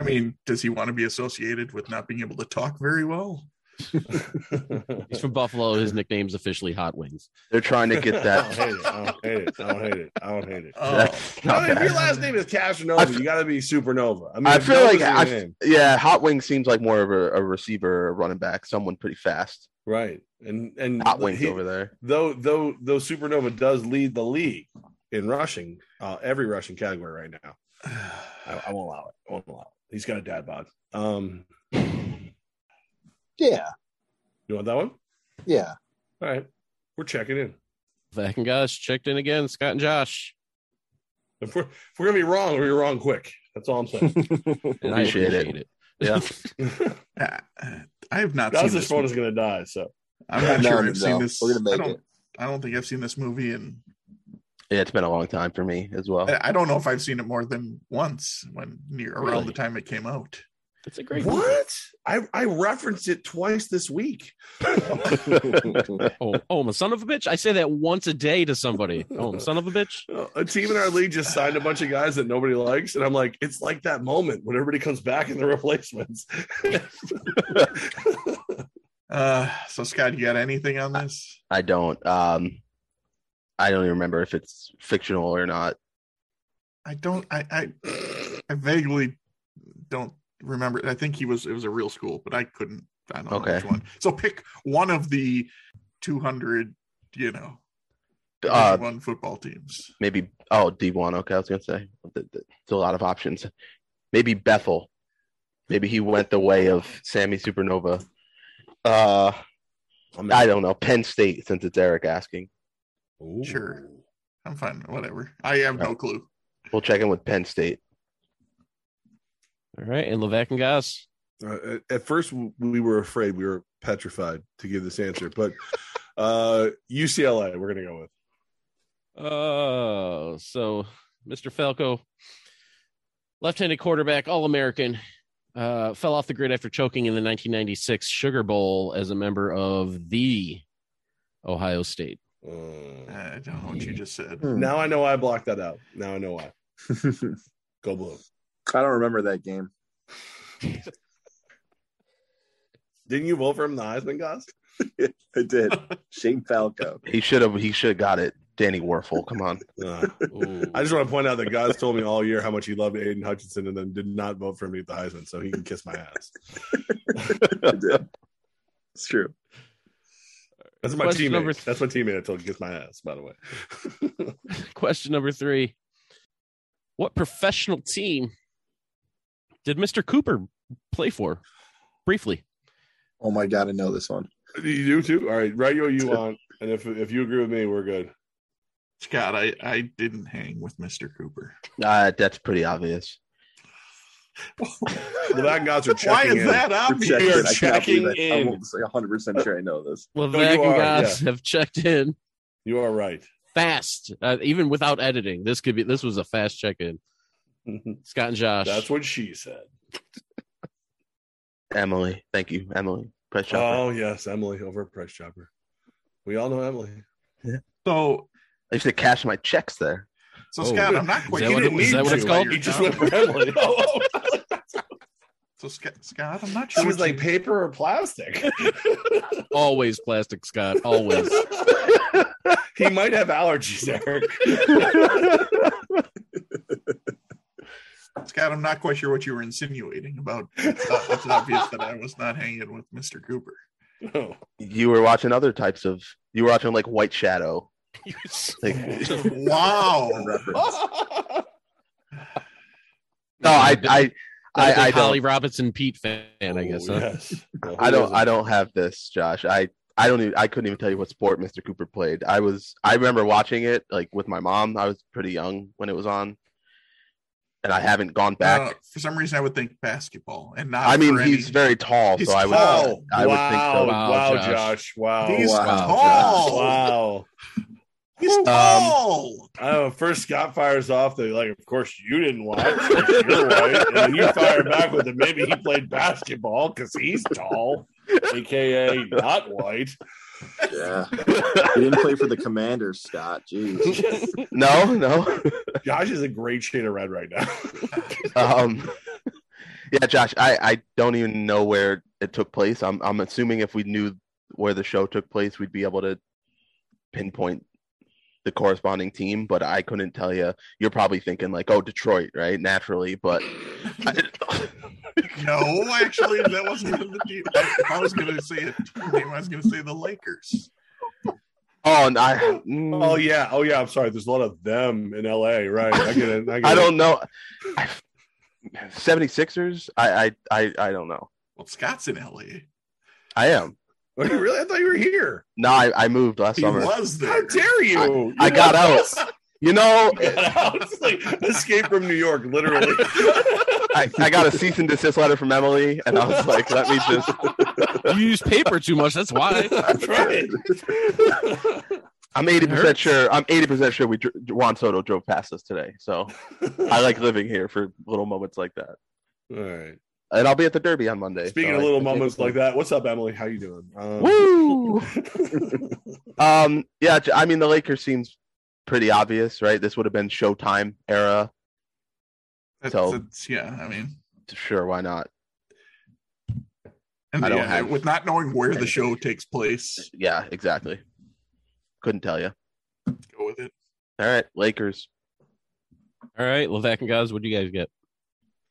I mean, does he want to be associated with not being able to talk very well? He's from Buffalo. His nickname's officially Hot Wings. They're trying to get I that. don't hate it. I don't hate it. I don't hate it. I don't hate it. Oh, That's No, if your last name is Castronova, I f- you got to be Supernova. I mean, I feel Nova's like your I, name, yeah, Hot Wing seems like more of a, a receiver, a running back, someone pretty fast. right, and and Hot Wings he- over there. though though though Supernova does lead the league in rushing, uh, every rushing category right now. I, I won't allow it. I won't allow it. He's got a dad bod. Um, Yeah, you want that one? yeah. All right, we're checking in. Back and guys checked in again. Scott and Josh. If we're, if we're gonna be wrong, we're wrong quick. That's all I'm saying. And I Appreciate it. Yeah. Uh, I have not Guy's seen this. phone is gonna die. So I'm not No, sure no, I've seen this. We're gonna I don't. it. I don't think I've seen this movie, and Yeah, it's been a long time for me as well. I I don't know if I've seen it more than once when near around Really? the time it came out. It's a great movie. what? I I referenced it twice this week. Oh, oh, I'm a son of a bitch. I say that once a day to somebody. Oh, I'm a son of a bitch. A team in our league just signed a bunch of guys that nobody likes, and I'm like, it's like that moment when everybody comes back in the replacements. Uh, so Scott, you got anything on this? I don't. Um, I don't even remember if it's fictional or not. I don't. I I, I vaguely don't remember. I think he was. It was a real school, but I couldn't. I don't know Okay. which one. So pick one of the two hundred. You know, Uh, one football teams. maybe. Oh, D one. Okay, I was gonna say. Th- th- a lot of options. Maybe Bethel. Maybe he went the way of Sammy Supernova. Uh, I don't know. Penn State, since it's Eric asking. Ooh. Sure. I'm fine. Whatever. I have no clue. We'll check in with Penn State. All right, and Levack and Goz. Uh, at- at first, we were afraid, we were petrified to give this answer, but uh, UCLA, we're gonna go with. Oh, so Mr. Falco, left-handed quarterback, All-American, uh, fell off the grid after choking in the 1996 Sugar Bowl as a member of the Ohio State. Uh, I don't know what you just said. now I know why I blocked that out. Now I know why. Go blue. I don't remember that game. Didn't you vote for him the Heisman, guys? I did. Shane Falco. He should have. He should have got it. Danny Wuerffel. Come on. Uh, I just want to point out that Goz told me all year how much he loved Aidan Hutchinson and then did not vote for me at the Heisman, so he can kiss my ass. I did. It's true. That's my Question teammate. number- That's my teammate. I told kiss my ass. By the way. Question number three: What professional team did Mr. Cooper play for? Briefly, Oh my god, I know this one. you do too. All right, write you what you want, and if if you agree with me, we're good. Scott, I, I didn't hang with Mr. Cooper. Uh, that's pretty obvious. The back guys are checking Why is in. that We're obvious? checking. are I checking believe it. I'm in. almost 100 percent sure I know this. Levack you and are, guys have checked in You are right. fast, uh, even without editing. This could be. This was a fast check-in. Scott and Josh. That's what she said. Emily, thank you, Emily. Price Chopper. Oh yes, Emily over at Price Chopper. We all know Emily. Yeah. So, I used to cash my checks there. So Oh. Scott, I'm not Is quite. that you what it- is that what it's called? you're He just went for Emily. Oh, So Scott, Scott, I'm not sure. she was what like you- paper or plastic. always plastic, Scott. Always. he might have allergies, Eric. Scott, I'm not quite sure what you were insinuating about. It's, it's obvious that I was not hanging with Mr. Cooper. No. You were watching other types of. You were watching like White Shadow. Like, Wow. No, I, I, I, I Holly. Robinson Peete fan, I guess. Oh, huh? yes. No, I don't. doesn't? I don't have this, Josh. I, I don't. Even, I couldn't even tell you what sport Mr. Cooper played. I was. I remember watching it like with my mom. I was pretty young when it was on, and I haven't gone back. Uh, for some reason, I would think basketball, and not. I mean, he's any- very tall, He's so I would. tall. I would wow, think so. Wow, wow, Josh. Josh. Wow. He's Wow, tall. Wow. He's Um, tall. I don't know. First, Scott fires off. They're like, "Of course you didn't watch. You're white." And then you fire back with the maybe he played basketball because he's tall, aka not white. Yeah. He didn't play for the Commanders, Scott. Jeez. no, no. Josh is a great shade of red right now. um, yeah, Josh, I, I don't even know where it took place. I'm I'm assuming if we knew where the show took place, we'd be able to pinpoint the corresponding team, but I couldn't tell you. You're probably thinking like, oh, Detroit, right? Naturally, but I, No, actually, that wasn't the team. If I was going to say a team name, I was going to say the Lakers. oh, and I, mm, oh yeah, oh yeah. I'm sorry. There's a lot of them in L.A. Right? I get it. I, get I don't know. I, 76ers? I, I I I don't know. Well, Scott's in LA. I am. Are you really? I thought you were here. No, I, I moved last He summer. was How dare you? I got out. You know, You got out. It's like escape from New York, literally. I, I got a cease and desist letter from Emily, and I was like, let me just. You use paper too much. That's why. That's right. I'm 80 percent sure. I'm 80 percent sure we Juan Soto drove past us today. So I like living here for little moments like that. All right. And I'll be at the Derby on Monday. Speaking so of little I moments like that, what's up, Emily? How you doing? Um, Woo! um, yeah, I mean the Lakers seems pretty obvious, right? This would have been Showtime era. That's, So- that's- yeah, I mean, Sure, why not? and I don't yeah, have- with not knowing where the show takes place, Yeah, exactly. Couldn't tell you. go with it. All right, Lakers. All right, Levack and Goz, what do you guys get?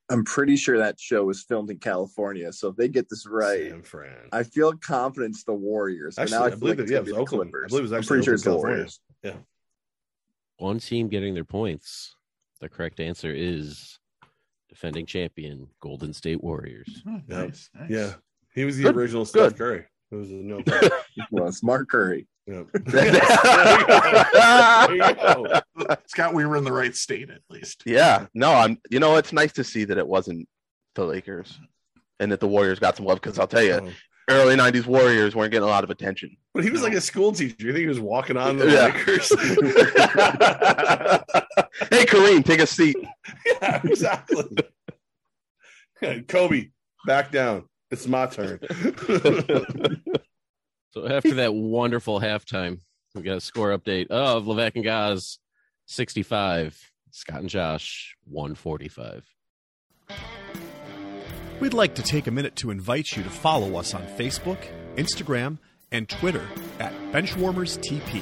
I'm pretty sure that show was filmed in California. So if they get this right, San Fran. I feel confident it's the Warriors. But Actually, now I I believe like it- yeah, gonna it was the Oakland. I Clippers. believe it was I'm actually pretty sure it's the Oakland, Warriors. One team getting their points. The correct answer is defending champion Golden State Warriors. Oh, Yeah. nice, nice. Yeah, he was the Good, original Steph. Curry. It was a no. Well, it's Mark Curry. Yeah. Scott, we were in the right state at least. Yeah, no, I'm. You know, it's nice to see that it wasn't the Lakers, and that the Warriors got some love. Because I'll tell you, Oh. early '90s Warriors weren't getting a lot of attention. But he was like a school teacher. You think he was walking on the Yeah. Lakers? hey, Kareem, take a seat. yeah, exactly. Kobe, back down. It's my turn. So after that wonderful halftime, we got a score update of Levack and Goz 65, Scott and Josh 145. We'd like to take a minute to invite you to follow us on Facebook, Instagram, and Twitter at BenchwarmersTP.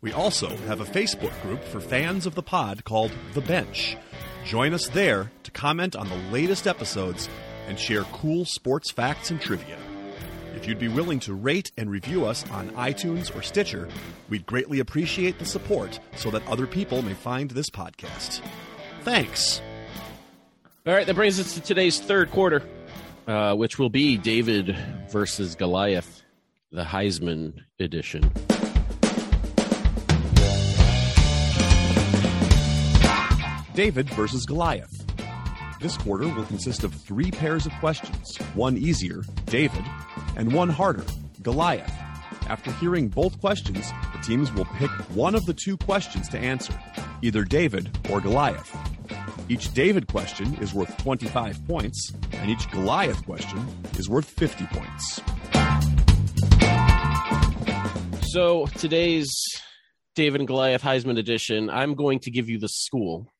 We also have a Facebook group for fans of the pod called The Bench. Join us there to comment on the latest episodes and share cool sports facts and trivia. If you'd be willing to rate and review us on iTunes or Stitcher, we'd greatly appreciate the support so that other people may find this podcast. Thanks. All right, that brings us to today's third quarter, uh, which will be David versus Goliath, the Heisman edition. David versus Goliath. This quarter will consist of three pairs of questions one easier, David, and one harder, Goliath. After hearing both questions, the teams will pick one of the two questions to answer, either David or Goliath. Each David question is worth 25 points, and each Goliath question is worth 50 points. So today's David and Goliath Heisman edition, I'm going to give you the school.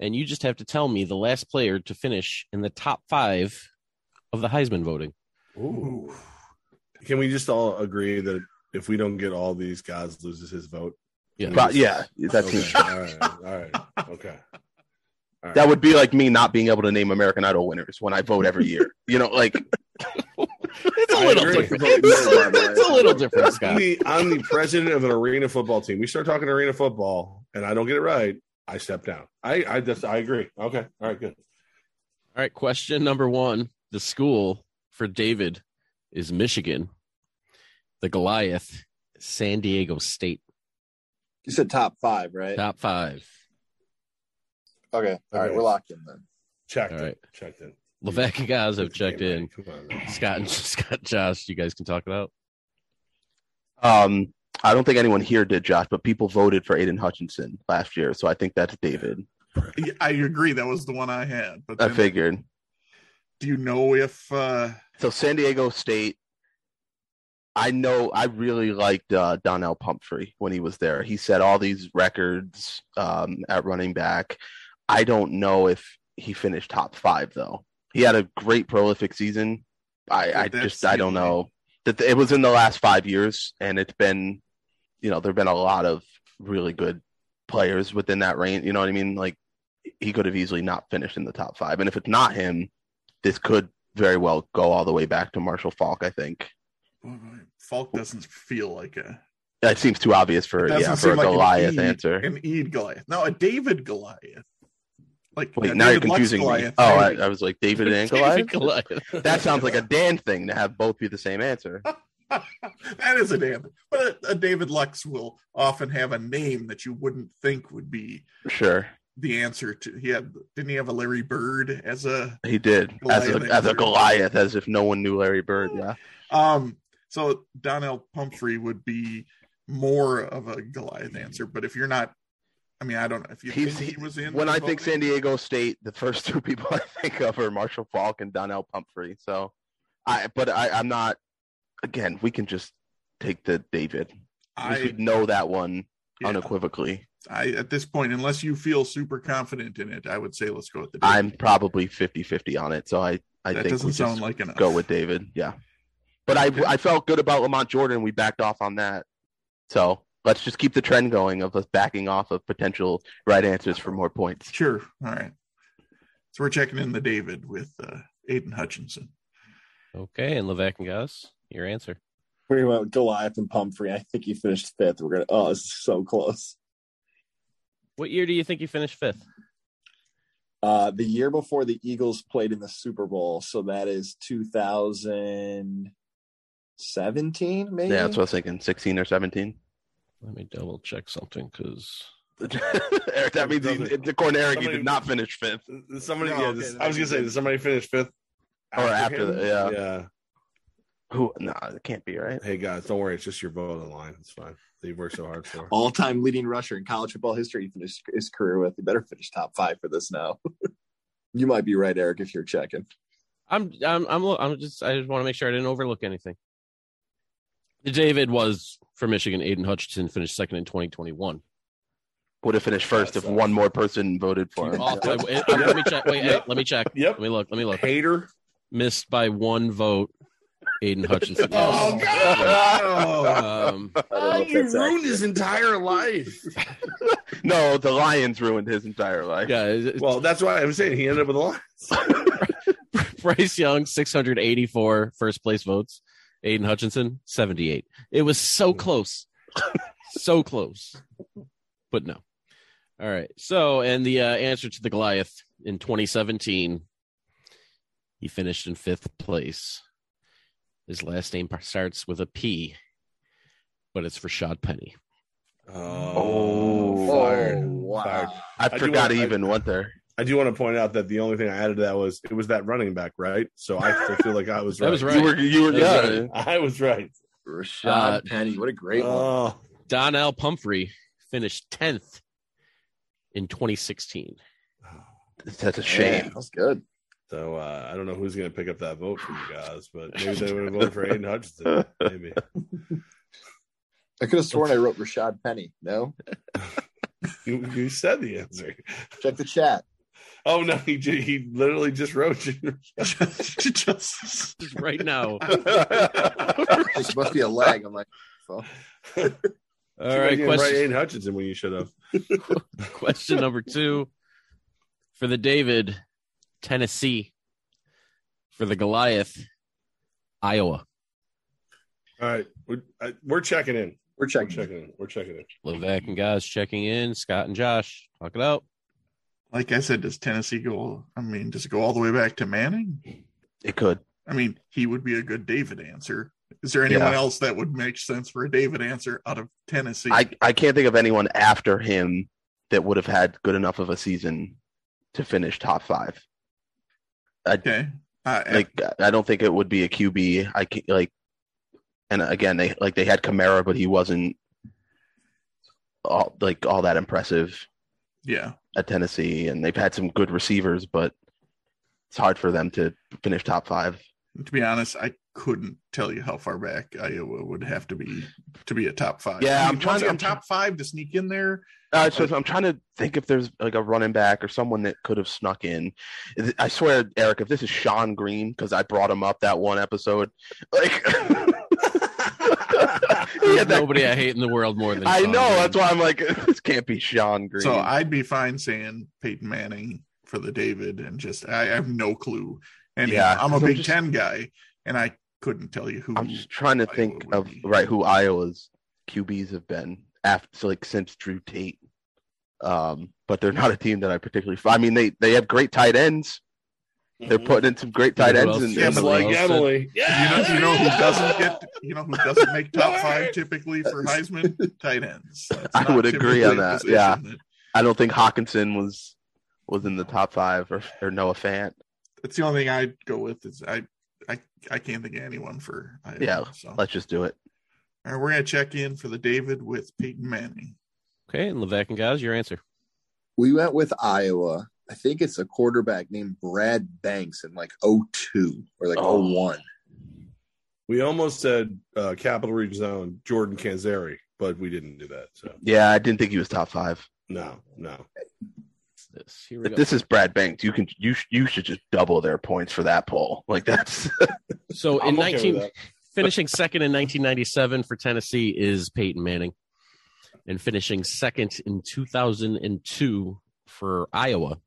And you just have to tell me the last player to finish in the top five of the Heisman voting. Ooh. Can we just all agree that if we don't get all these guys, loses his vote? Yeah. But yeah, that Okay. all right. All right. Okay. All right. that would be like me not being able to name American Idol winners when I vote every year. You know, like It's a I little different. Vote no, by the way. It's a little different, I'm Scott. the, I'm the president of an arena football team. We start talking arena football, and I don't get it right. I step down. I I just I agree. Okay. All right. Good. All right, question number one. The school for David is Michigan. The Goliath, San Diego State. You said top five, right? Top five. Okay. All right. Okay. We're locked in then. Checked All in. Checked in. Levack and Goz have checked in. Come on. man. Scott and Scott, Josh, you guys can talk about. Um, I don't think anyone here did, Josh, but people voted for Aidan Hutchinson last year, so I think that's David. I agree. That was the one I had. But I figured. do you know if uh So San Diego State, I know I really liked uh, Donnel Pumphrey when he was there. He set all these records um, at running back. I don't know if he finished top five though. He had a great prolific season. I, I just I don't know that it was in the last five years, and it's been, you know, there've been a lot of really good players within that range. You know what I mean? Like he could have easily not finished in the top five, and if it's not him, this could very well go all the way back to Marshall Faulk. I think Faulk doesn't feel like a that seems too obvious for yeah for a like Goliath an Eid, answer. An Eid Goliath. No, a David Goliath. Like Wait, a now you're David Lux confusing me. Goliath. Oh, I, I was like David and Goliath. Goliath. That sounds like a Dan thing to have both be the same answer. that is a damn. But a, a David Lux will often have a name that you wouldn't think would be Sure, the answer to. He had didn't he have a Larry Bird as a he did as a Goliath as a. Goliath, as if no one knew Larry Bird. Yeah, um? So Donnel Pumphrey would be more of a Goliath answer. But if you're not, I mean, I don't know if you He's- think he was in. when I think? San Diego State, the first two people I think of are Marshall Faulk and Donnel Pumphrey. So, I but I, I'm not. Again, we can just take the David. I, we know that one yeah, unequivocally. I at this point, unless you feel super confident in it, I would say let's go with the. I'm probably 50-50 on it. So I I that think doesn't we sound just like enough. go with David. Yeah, but I I felt good about Lamont Jordan. We backed off on that. So let's just keep the trend going of us backing off of potential right answers for more points. Sure. All right. So we're checking in the David with uh, Aidan Hutchinson. Okay, and Levack and Goz, your answer. We went with Goliath and Pumphrey. I think he finished fifth. We're gonna. Oh, it's so close. What year do you think you finished fifth? Uh, the year before the Eagles played in the Super Bowl, so that is 2017, maybe. Yeah, that's what I was thinking. 16 or 17. Let me double check something because Eric, that means he, according to Eric, he did not finish fifth. Somebody, No, yeah, okay, this- I was gonna say, did somebody finish fifth? Or after him? the- yeah. yeah. Who? No, it can't be right. Hey guys, don't worry. It's just your vote on the line. It's fine. That you worked so hard for. All-time leading rusher in college football history. He finished his career with. He better finish top five for this now. you might be right, Eric, if you're checking. I'm I'm I'm lo- I'm just I just want to make sure I didn't overlook anything. David was for Michigan. Aidan Hutchinson finished second in 2021. Would have finished first if That's, one more person voted for him. Off by- eh, let me check. Wait, hey, let me check. Yep. Let me look. Let me look. Hater. Missed by one vote. Aidan Hutchinson. Oh God! Um, I don't know Oh, you ruined accurate. his entire life. No, the Lions ruined his entire life. yeah, it's- Well, that's why I'm saying he ended up with a line. Bryce Young, 684 first place votes. Aidan Hutchinson, 78. It was so close. so close. But no. All right. So, and the uh, answer to the Goliath in 2017, he finished in fifth place. His last name starts with a P, but it's Rashad Penny. Oh. fired. Oh, wow. Fired. I do forgot want- he I- even went there. I do want to point out that the only thing I added to that was it was that running back, right? So I feel like I was right. That was right. You were, you were, That yeah. was I was right. Rashad Uh, Penny. What a great one. Oh, Donnel Pumphrey finished 10th in 2016. That's a Yeah, shame. that was good. So uh, I don't know who's going to pick up that vote from you guys, but maybe they would have voted for Aidan Hutchinson. Maybe. I could have sworn I wrote Rashad Penny. No, You, you said the answer. check the chat. Oh no, he he literally just wrote you. Just Just right now. There must be a lag. I'm like, well, All right. right, Question, Aidan Hutchinson when you should have. question number two for the David, Tennessee. For the Goliath, Iowa. All right, we're, we're checking in. we're We're checking. checking in. We're checking in. Levack and Goz checking in. Scott and Josh, talk it out. like I said, does Tennessee go? I mean, does it go all the way back to Manning? It could. I mean, he would be a good David answer. Is there anyone Yeah. else that would make sense for a David answer out of Tennessee? I, I can't think of anyone after him that would have had good enough of a season to finish top five. Okay. Uh, Like I don't think it would be a QB. I like, and again they like they had Kamara, but he wasn't all like all that impressive yeah. at Tennessee, and they've had some good receivers, but it's hard for them to finish top five. To be honest, I couldn't tell you how far back Iowa would have to be to be a top five. Yeah, I I'm trying to- I'm top five to sneak in there. Uh, so I'm trying to think if there's like a running back or someone that could have snuck in. I swear, Eric, if this is Shonn Greene, because I brought him up that one episode, like he had that- Nobody I hate in the world more than I know Greene. that's why I'm like, this can't be Shonn Greene. So I'd be fine saying Peyton Manning for the David, and just I have no clue. And Yeah, I'm a 'cause I'm Big just- Ten guy, and I couldn't tell you who. I'm just trying to Iowa think of be. right who Iowa's QBs have been after so like since Drew Tate. Um, but they're not a team that I particularly. I mean, they they have great tight ends. They're putting in some great tight ends, else and, did Just like Well said. Emily. You know, you know who doesn't get, you know who doesn't make top five typically for Heisman tight ends. That's I would agree on that, yeah. that- I don't think Hockenson was was in the top five or, or Noah Fant. that's the only thing I'd go with. Is I, I, I can't think of anyone for. Iowa, Yeah, So Let's just do it. All right, we're gonna check in for the David with Peyton Manning. Okay, and Levack and Goz, your answer. We went with Iowa. I think it's a quarterback named Brad Banks in like 02 or like Oh. 01. We almost said uh, Capital Region Zone Jordan Canzeri, but we didn't do that. So Yeah, I didn't think he was top five. no, no. This here we If go. this is Brad Banks, you can you you should just double their points for that poll. Like that's So in okay 19 finishing second in 1997 for Tennessee is Peyton Manning, and finishing second in 2002 for Iowa.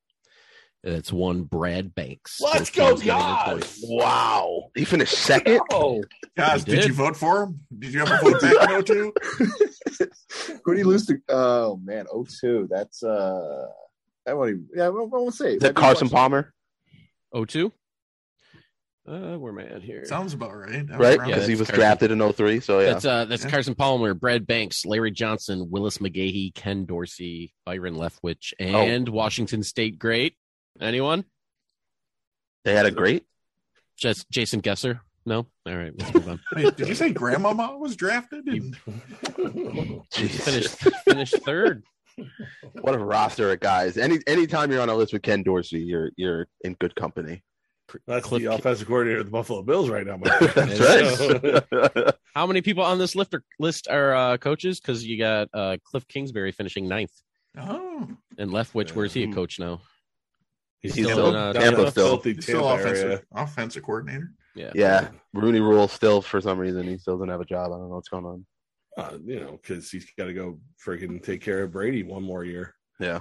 That's one Brad Banks. Let's go, teams getting their guys! wow. He finished second. Oh, Guys, did. did. you vote for him? Did you ever vote back in 02? Who do you lose to? Oh man, 02. That's uh, I won't even. Yeah, I won't, I won't say. Is that Carson Palmer? 02? Uh, where am I at here? Sounds about right. I was Right? around Yeah, Because he was Carson. drafted in 03. So yeah. That's uh that's Yeah. Carson Palmer, Brad Banks, Larry Johnson, Willis McGahee, Ken Dorsey, Byron Leftwich, Oh. and Washington State great. Anyone? they had a great. Just Jason Gesser? No? All right, let's move on. Wait, did you say Grandmama was drafted? In... Jeez. Finished finished third. What a roster of guys. Any anytime you're on a list with Ken Dorsey, you're you're in good company. That's Cliff- the offensive coordinator of the Buffalo Bills right now. my friend. That's right. How many people on this list are, list are uh, coaches? Because you got uh, Cliff Kingsbury finishing ninth, Oh, and Leftwich. Where's he a coach now? He's He's still still in, in, uh, down Tampa still. filthy he's still offensive area. offensive coordinator. Yeah, yeah. Rooney Rule still for some reason he still doesn't have a job. I don't know what's going on. Uh, you know, because he's got to go freaking take care of Brady one more year. Yeah.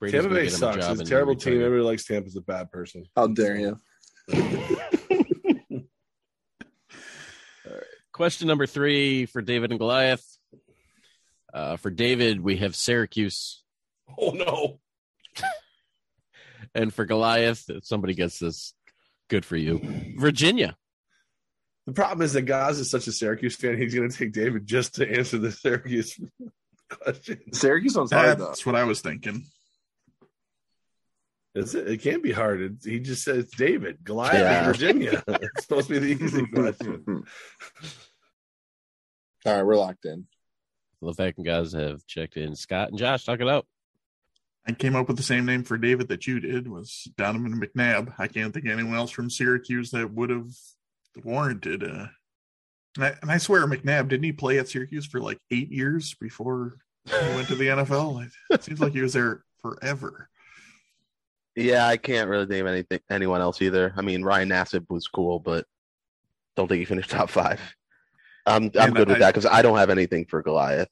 Brady's Tampa Bay get him a sucks. It's a terrible team. Everybody likes Tampa's a bad person. How dare you? Question number three for David and Goliath. Uh, for David, we have Syracuse, Oh no! and for Goliath, if somebody gets this, good for you. Virginia. The problem is that Goz is such a Syracuse fan. He's going to take David just to answer the Syracuse question. Syracuse one's hard though. That's what I was thinking. Is it? It can't be hard. It, he just says David Goliath Yeah. in Virginia. it's supposed to be the easy question. All right, we're locked in. The fact guys have checked in. Scott and Josh, talk it out. I came up with the same name for David that you did was Donovan McNabb. I can't think of anyone else from Syracuse that would have warranted. Uh, and, I, and I swear, McNabb didn't he play at Syracuse for like eight years before he went to the NFL? It seems like he was there forever. Yeah, I can't really name anything anyone else either. I mean, Ryan Nassib was cool, but don't think he finished top five. I'm I'm And good with that because I don't have anything for Goliath.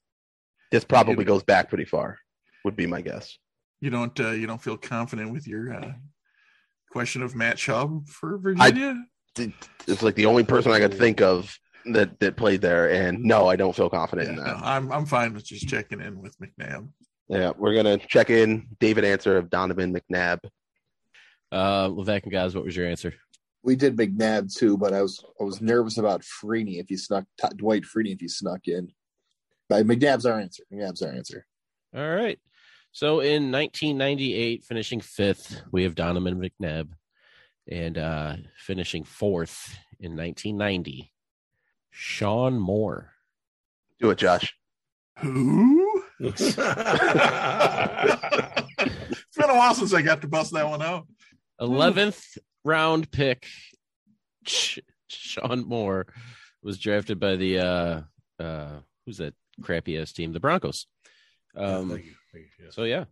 This probably goes back pretty far, would be my guess. You don't uh, you don't feel confident with your uh, question of Matt Schaub for Virginia? It's like the only person I could think of that that played there, and no, I don't feel confident Yeah, in no, that. I'm I'm fine with just checking in with McNabb. Yeah, we're gonna check in. David answer of Donovan McNabb. Uh, Levack and Goz, what was your answer? We did McNabb too, but I was I was nervous about Freeney if he snuck Dwight Freeney if he snuck in. But McNabb's our answer. McNabb's our answer. All right. So in 1998, finishing fifth, we have Donovan McNabb, and uh, finishing fourth in 1990, Shawn Moore. Do it, Josh. Who? it's been a while since I got to bust that one out. 11th round pick, Shawn Moore was drafted by the uh, uh, who's that crappy ass team, the Broncos. Um, Thank you. Thank you. Yes. so yeah,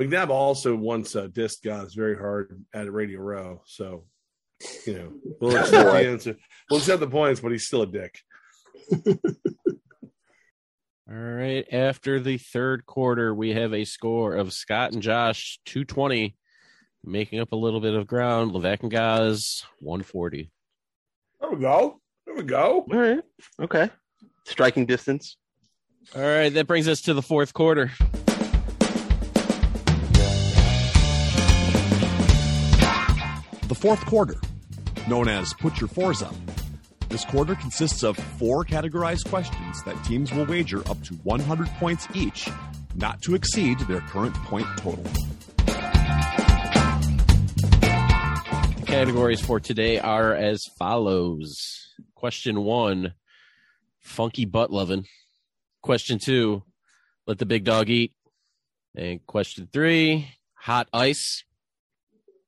McNabb also once uh, dissed Goz very hard at Radio Row. So, you know, we'll accept the answer. We'll accept the points, but he's still a dick. All right. After the third quarter, we have a score of Scott and Josh 220, making up a little bit of ground. Levack and Goz 140. There we go. There we go. All right. Okay. Striking distance. All right. That brings us to the fourth quarter. The fourth quarter, known as Put Your Fours Up. This quarter consists of four categorized questions that teams will wager up to 100 points each, not to exceed their current point total. Categories for today are as follows. Question one, funky butt loving. Question two, let the big dog eat. And question three, hot ice.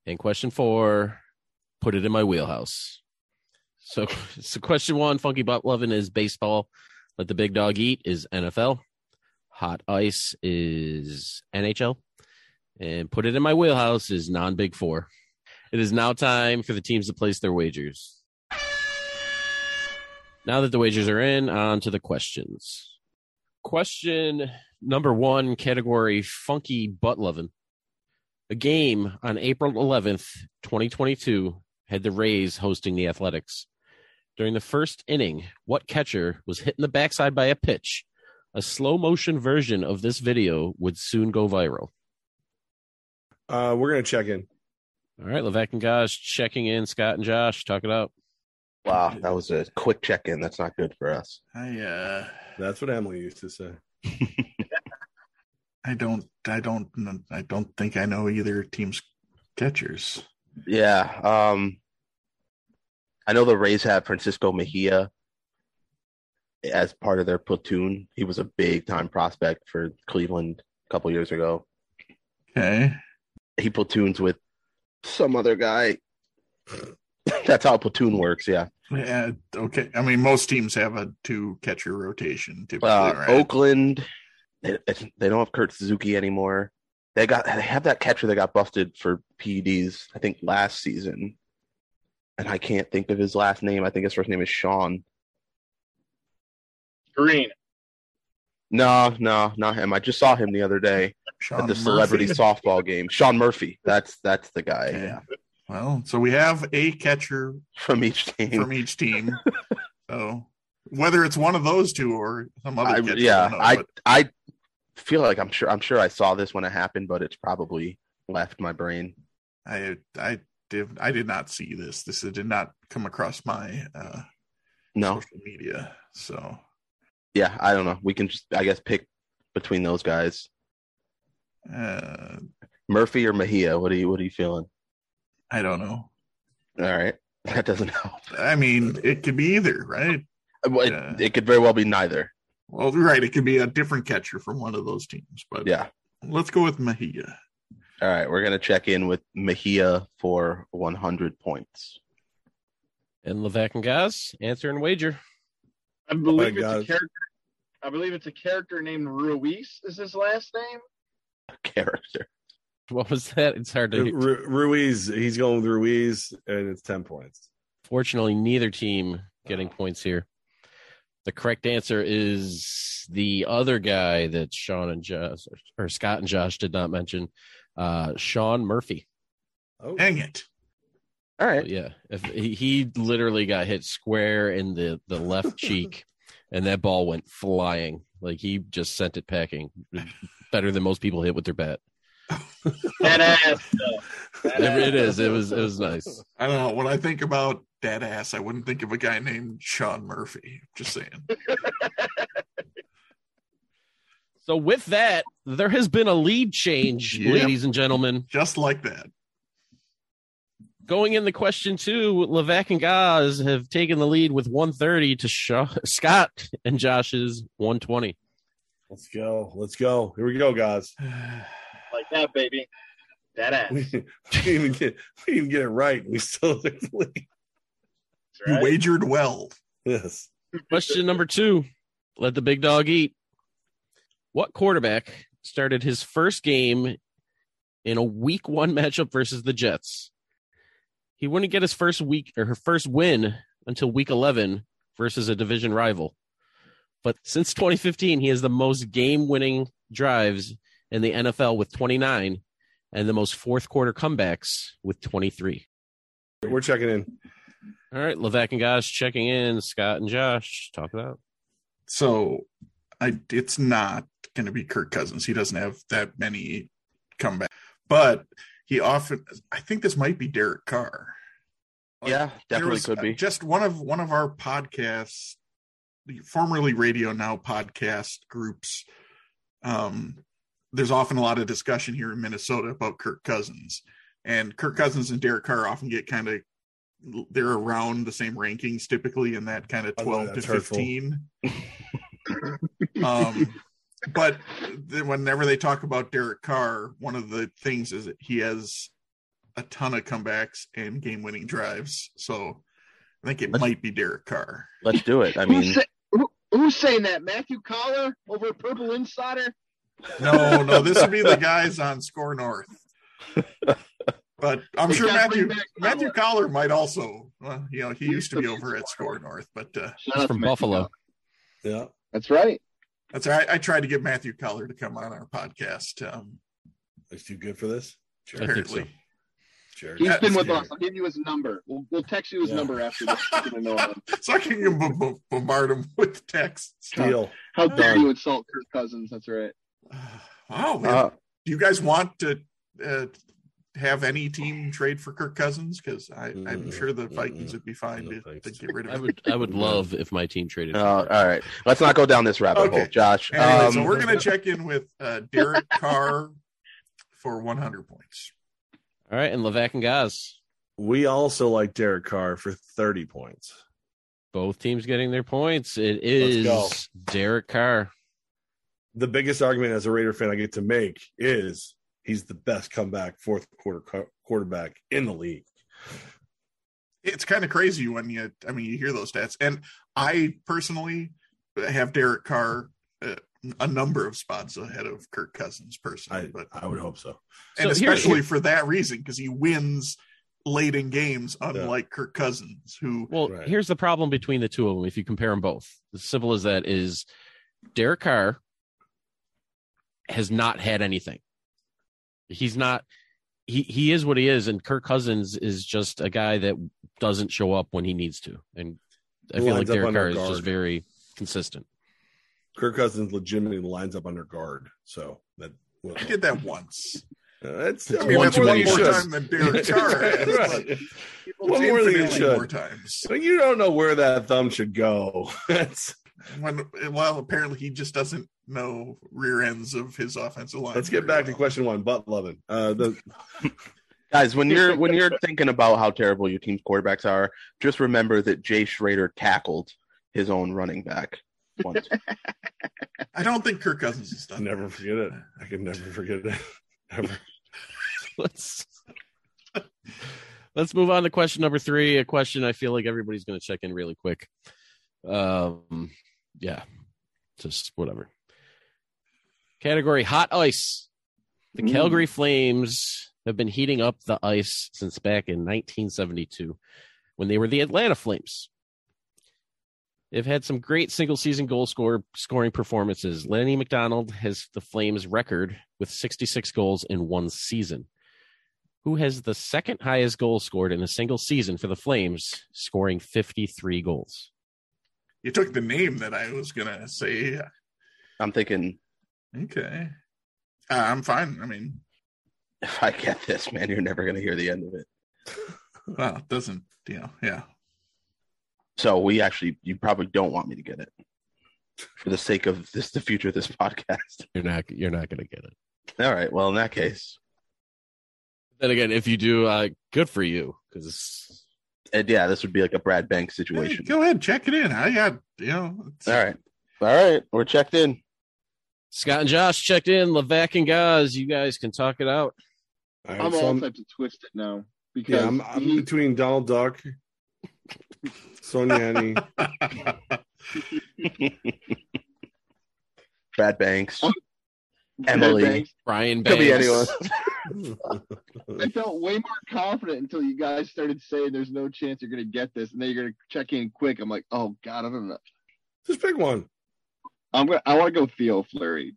And question four, put it in my wheelhouse. So, so question one, funky butt loving is baseball. Let the big dog eat is NFL. Hot ice is NHL. And put it in my wheelhouse is non big four. It is now time for the teams to place their wagers. Now that the wagers are in, on to the questions. Question number one, category funky butt loving. A game on April 11th, 2022, had the Rays hosting the Athletics. During the first inning, what catcher was hit in the backside by a pitch? A slow motion version of this video would soon go viral. Uh, we're gonna check in. All right, Levack and Goz checking in. Scott and Josh, talk it out. Wow, that was a quick check in. That's not good for us. I uh That's what Emily used to say. I don't I don't I don't think I know either team's catchers. Yeah. Um I know the Rays have Francisco Mejia as part of their platoon. He was a big time prospect for Cleveland a couple years ago. Okay. He platoons with some other guy. That's how platoon works, yeah. Yeah, okay. I mean most teams have a two catcher rotation typically, Uh, right? Oakland, they, they don't have Kurt Suzuki anymore. They got they have that catcher that got busted for PEDs, I think last season, and I can't think of his last name. I think his first name is Sean. Greene. No, no, not him. I just saw him the other day Sean at the celebrity softball game. Sean Murphy. That's that's the guy. Okay. Yeah, Well, so we have a catcher from each team. from each team. so whether it's one of those two or some other I, catcher, yeah, I know, I but I feel like I'm sure I'm sure I saw this when it happened, but it's probably left my brain. I I did I did not see this. This did not come across my uh No, social media. So yeah, I don't know. We can just I guess pick between those guys. uh Murphy or Mejia? What are you What are you feeling? I don't know. All right, that doesn't help. I mean, it could be either, right? Well, it, Yeah. it could very well be neither. Well, right, it could be a different catcher from one of those teams, but Yeah. let's go with Mejia. All right, we're gonna check in with Mejia for 100 points. And Levack and Goz, answer and wager. I believe my it's God. a character. I believe it's a character named Ruiz. Is his last name? Character. What was that? It's hard to. Ru- Ruiz, he's going with Ruiz, and it's ten points. Fortunately, neither team getting points here. The correct answer is the other guy that Sean and Josh or Scott and Josh did not mention, uh, Sean Murphy. Oh, Dang it. All right. But yeah, if he, he literally got hit square in the the left cheek, and that ball went flying. Like he just sent it packing, better than most people hit with their bat. That ass. It, it is. It was. It was nice. I don't know. When I think about that ass, I wouldn't think of a guy named Sean Murphy. Just saying. So with that, there has been a lead change, Yep. ladies and gentlemen. Just like that. Going in the question two, Levack and Goz have taken the lead with 130 to Shaw, Scott and Josh's 120. Let's go. Let's go. Here we go, guys. Like that, baby. That ass. We didn't even get, we didn't even get it right. We still took the lead. You wagered well. Yes. Question number two, let the big dog eat. What quarterback started his first game in a week one matchup versus the Jets? He wouldn't get his first week or her first win until week 11 versus a division rival. But since 2015, he has the most game winning drives in the NFL with 29 and the most fourth quarter comebacks with 23. We're checking in. All right, Levack and Goz checking in. Scott and Josh, talk it out. So I it's not going to be Kirk Cousins. He doesn't have that many comeback. But he often I think this might be Derek Carr. Like, Yeah, definitely could uh, be. Just one of one of our podcasts, the formerly radio now podcast groups. Um there's often a lot of discussion here in Minnesota about Kirk Cousins. And Kirk Cousins and Derek Carr often get kind of they're around the same rankings typically in that kind of Oh, 12 to 15 um but then whenever they talk about Derek Carr, one of the things is that he has a ton of comebacks and game-winning drives. So I think it Let's- might be Derek Carr. Let's do it. I Who's, mean, say, who, who's saying that? Matthew Coller over at Purple Insider? No, no, this would be the guys on SKOR North. But I'm They sure Matthew bring Matthew Coller. Coller might also. Well, you know, he used to be over at SKOR North, but uh, Shout He's from Buffalo. Yeah. That's right. That's I, I tried to get Matthew Coller to come on our podcast. Um, Is too good for this? I think apparently, so. Sure. He's Yeah, been with yeah. us. I'll give you his number. We'll, we'll text you his Yeah. number after this. so you can know him. so I can b- b- bombard him with texts. Deal. How dare Done. you insult Kirk Cousins? That's right. Wow, man. uh, do you guys want to uh, have any team trade for Kirk Cousins? Because I'm sure the Vikings would be fine No to, to get rid of Him. I would I would love if my team traded. uh, all right. Let's not go down this rabbit Okay. hole, Josh. Anyway, Um, so we're going to check in with uh, Derek Carr for 100 points. All right, and Levack and Goz, We also like Derek Carr for 30 points. both teams getting their points. It is Derek Carr. The biggest argument as a Raider fan I get to make is he's the best comeback fourth quarter co- quarterback in the league. It's kind of crazy when you, I mean, you hear those stats. And I personally have Derek Carr uh, a number of spots ahead of Kirk Cousins personally, I, but I would hope so. and So especially here- for that reason because he wins late in games, unlike Kirk Cousins, who Well, Right. here's the problem between the two of them. If you compare them both, as simple as that is, Derek Carr has not had anything. He's not. He he is what he is, and Kirk Cousins is just a guy that doesn't show up when he needs to. And I Who feel like up Derek under Carr is guard. just very consistent. Kirk Cousins legitimately lines up under guard. So that well, I did that once. uh, it's, I I mean, mean, one that's too one many more time than Derek Carr. Right. One more than you should. more times. So you don't know where that thumb should go. That's When well, apparently he just doesn't know rear ends of his offensive line. let's get very back to question one. Butt loving. Uh, the guys, when you're when you're thinking about how terrible your team's quarterbacks are, just remember that Jay Schroeder tackled his own running back once. I don't think Kirk Cousins is I done. never forget it. I can never forget it. Ever. let's let's move on to question number three. A question I feel like everybody's going to check in really quick. Um, yeah, just whatever. Category hot ice. The Mm. Calgary Flames have been heating up the ice since back in 1972 when they were the Atlanta Flames. They've had some great single season goal score scoring performances. Lanny McDonald has the Flames record with 66 goals in one season. Who has the second highest goal scored in a single season for the Flames, scoring 53 goals? You took the name that I was gonna say. I'm thinking, Okay, uh, I'm fine. I mean, if I get this, man, you're never gonna hear the end of it. well, it doesn't you know? Yeah, So we actually, you probably don't want me to get it. for the sake of this, the future of this podcast. You're not you're not gonna get it. All right. Well, in that case, Then again, if you do, uh, good for you because and yeah, this would be like a Brad Banks Hey, situation. go ahead, check it in. I got you know. it's- All right. All right. We're checked in. Scott and Josh checked in. Levack and Goz, you guys can talk it out. All right, I'm so all I'm- types of twisted now because yeah, I'm, I'm he- between Donald Duck, Sonja Henie. Brad Banks. Oh, Emily. Banks. Brian Could be Banks. anyone. I felt way more confident until you guys started saying there's no chance you're gonna get this, and then you're gonna check in quick. I'm like, oh god, I don't know. Just pick one. I'm gonna. I want to go Theo Fleury.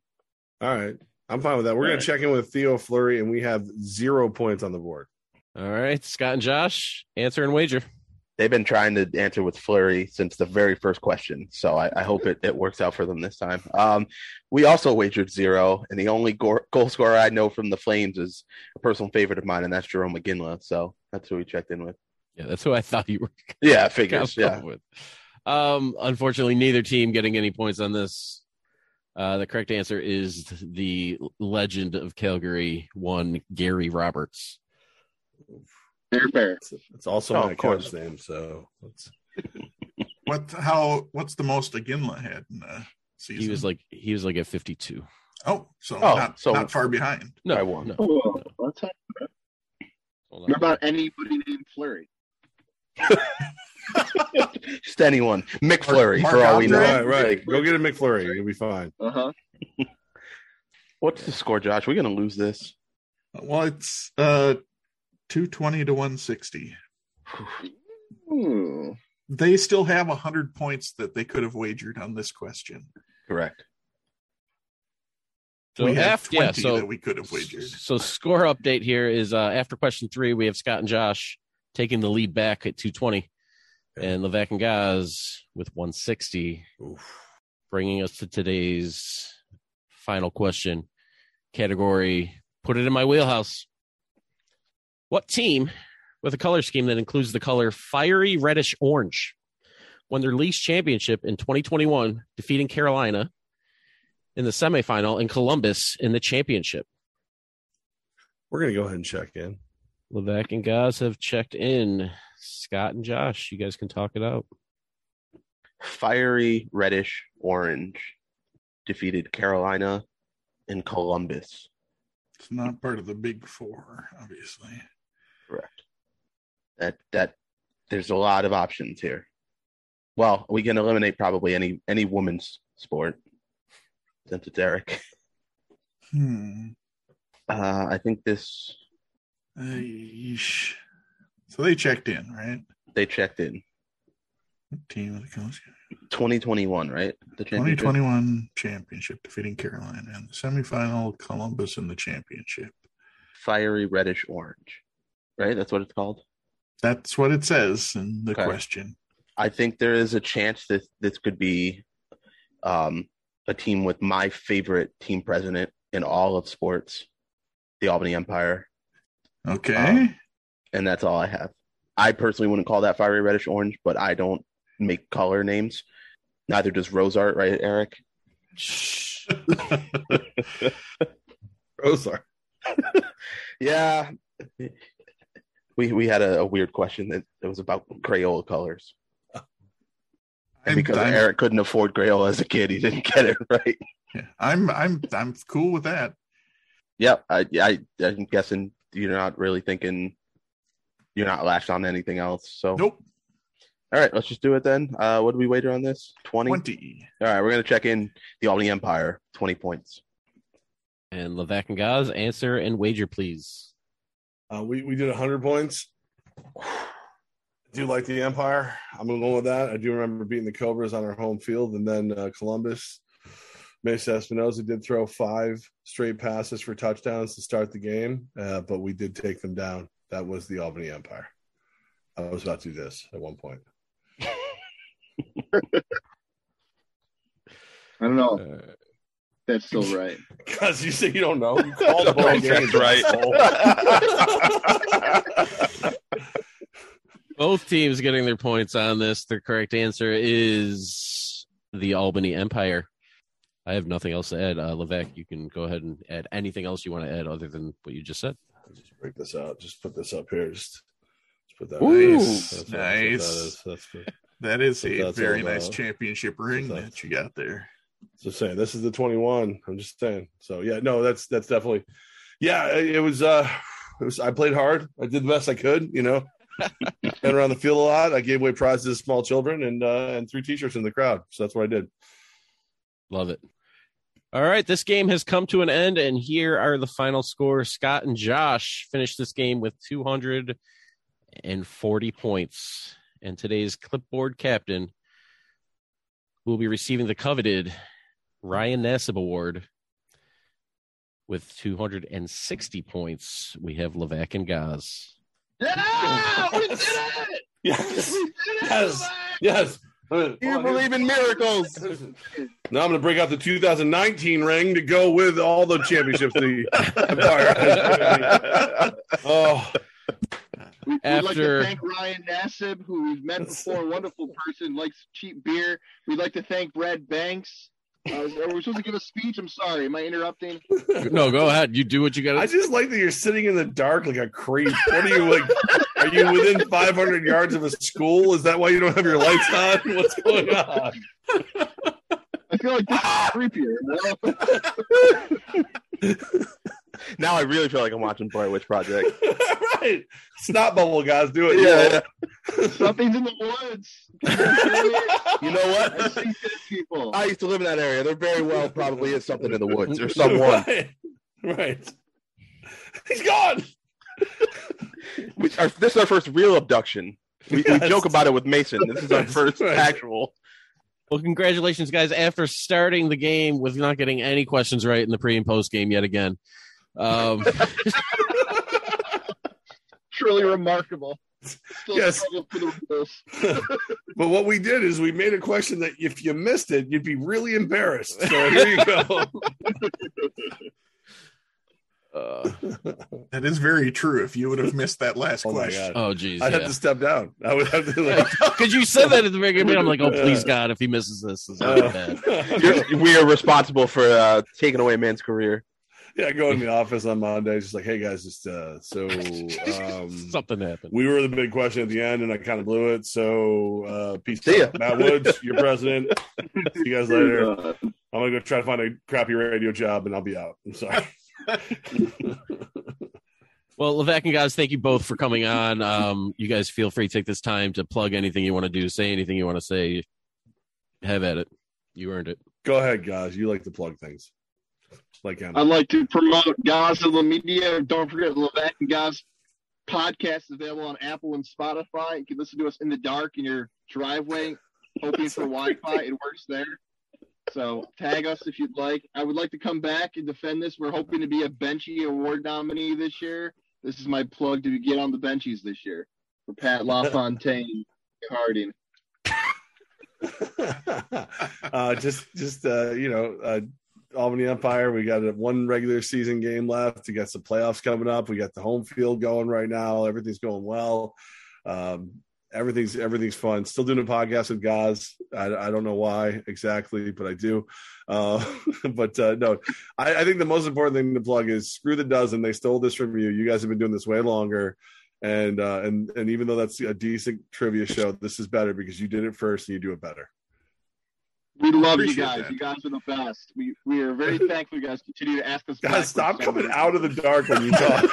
All right. I'm fine with that. We're All going right. to check in with Theo Fleury, and we have zero points on the board. All right, Scott and Josh, answer and wager. They've been trying to answer with Fleury since the very first question, so I, I hope it, it works out for them this time. Um, we also wagered zero, and the only goal, goal scorer I know from the Flames is a personal favorite of mine, and that's Jarome Iginla. So that's who we checked in with. Yeah, that's who I thought you were Yeah, figures. Yeah, with. Um, unfortunately, neither team getting any points on this. Uh, the correct answer is the legend of Calgary, one Gary Roberts. Fair, fair. It's, it's also Oh, my of course. Name, so it's, What? How? What's the most Iginla had in the season? He was like he was like at fifty two. oh, so Oh, not so- not far behind. No, I won. no. Oh, that's how- Hold. What about anybody named Flurry? just anyone. Mick Flurry, Mark for all we know. Right, right. Go get a McFlurry. You'll be fine. Uh huh. What's the score, Josh? We're gonna lose this. Well, it's uh, two twenty to one sixty. Hmm. They still have hundred points that they could have wagered on this question. Correct. So we have after yeah, twenty so that we could have wagered. So score update here is uh, after question three, we have Scott and Josh taking the lead back at 220, and Levack and Goz with 160, bringing us to today's final question category. Put it in my wheelhouse. What team with a color scheme that includes the color fiery reddish orange won their league's championship in 2021, defeating Carolina in the semifinal and Columbus in the championship? We're going to go ahead and check in. Levack and Goz have checked in. Scott and Josh, you guys can talk it out. Fiery reddish orange defeated Carolina and Columbus. It's not part of the big four, obviously. That that there's a lot of options here. Well, we can eliminate probably any any women's sport since it's Eric. Hmm. Uh, I think this Yeesh. So they checked in, right? they checked in What team of the coach? 2021, right? The championship. 2021 championship, defeating Carolina in the semifinal, Columbus in the championship. fiery reddish orange, right? That's what it's called. That's what it says in the Okay. question. I think there is a chance that this could be um, a team with my favorite team president in all of sports, the Albany Empire, Okay. Um, and that's all I have. I personally wouldn't call that fiery reddish orange, but I don't make color names. Neither does Rose Art, right, Eric? Rosar. Yeah. We we had a, a weird question that it was about Crayola colors. And I'm, because I'm, Eric couldn't afford Crayola as a kid, he didn't get it right. yeah, I'm I'm I'm cool with that. Yep, I, I I'm guessing you're not really thinking you're not lashed on to anything else. So Nope. all right, let's just do it then. Uh, what do we wager on this? Twenty. 20. All right, we're gonna check in the Albany Empire. Twenty points. And Levack and Goz, answer and wager, please. Uh, we, we did 100 points. I do like the Empire. I'm going to go with that. I do remember beating the Cobras on our home field, and then uh, Columbus. Mesa Espinosa did throw five straight passes for touchdowns to start the game, uh, but we did take them down. That was the Albany Empire. I was about to do this at one point. I don't know. That's still right. Because you say you don't know. You called the Right, games, right. both teams getting their points on this. The correct answer is the Albany Empire. I have nothing else to add. Uh, Levack, you can go ahead and add anything else you want to add other than what you just said. I'll just break this out. Just put this up here. Just, just put that. Ooh, That's that's nice. that is. That's the- That is a very nice championship ring that. that you got there. So saying this is the 21. I'm just saying. So yeah, no, that's that's definitely. Yeah, it was. uh it was. I played hard. I did the best I could. You know, been around the field a lot. I gave away prizes to small children and uh and threw t-shirts in the crowd. So that's what I did. Love it. All right, this game has come to an end, and here are the final scores. Scott and Josh finished this game with 240 points. And today's clipboard captain will be receiving the coveted Ryan Nassib Award with 260 points. We have Levack and Goz. Yeah, we did it! Yes, We did it! yes, yes. You believe in miracles. Now I'm going to break out the 2019 ring to go with all the championships the Empire. has. Oh, We, would like to thank Ryan Nassib, who we've met before, wonderful person, likes cheap beer. We'd like to thank Brad Banks. Uh, are we supposed to give a speech? I'm sorry. Am I interrupting? No, go ahead. You do what you got I just like that you're sitting in the dark like a creep. What are you like? Are you within 500 yards of a school? Is that why you don't have your lights on? What's going on? I feel like this is creepier. you know? Now I really feel like I'm watching Blair Witch Project. right. Snot bubble guys, do it. Yeah, Something's in the woods. You know I what? see dead people. I used to live in that area. There very well probably is something in the woods or someone. Right. right. He's gone. We, our, this is our first real abduction. We, Yes. we joke about it with Mason. This is our first right. actual. Well, congratulations, guys. After starting the game with not getting any questions right in the pre and post game yet again. Um, Truly remarkable. Still Yes. struggle for the rules. but what we did is we made a question that if you missed it, you'd be really embarrassed. So here you go. uh, That is very true. If you would have missed that last Oh question, oh, geez. I'd have to step down. I would have to like Because you said that at the beginning. I'm like, oh, please, God, if he misses this, this is gonna bad. We are responsible for uh, taking away a man's career. Yeah, I go in the office on Monday, just like, hey guys, just uh so um Something happened. we were the big question at the end and I kind of blew it. So uh peace See ya. Matt Woods, your president. See you Goz later. I'm gonna go try to find a crappy radio job and I'll be out. I'm sorry. Well, Levack and guys, thank you both for coming on. Um, you guys feel free to take this time to plug anything you want to do, say anything you want to say. Have at it. You earned it. Go ahead, guys. You like to plug things. Like. I'd like to promote Goz of the Media. Don't forget Levack and Goz podcast is available on Apple and Spotify. You can listen to us in the dark in your driveway, hoping for Wi-Fi. It works there. So tag us if you'd like. I would like to come back and defend this. We're hoping to be a Benchie Award nominee this year. This is my plug to get on the benchies this year for Pat LaFontaine Harding. uh, just, just uh, you know, uh, Albany Empire. We got one regular season game left. We got some playoffs coming up. We got the home field going right now. Everything's going well. Um, everything's everything's fun. Still doing a podcast with guys. I, I don't know why exactly, but I do. Uh, but uh, no, I, I think the most important thing to plug is screw the dozen. They stole this from you. You guys have been doing this way longer. And uh, and and even though that's a decent trivia show, this is better because you did it first and you do it better. We love you guys. that. You guys are the best. We we are very thankful you guys continue to ask us. Guys, stop coming out of the dark when you talk.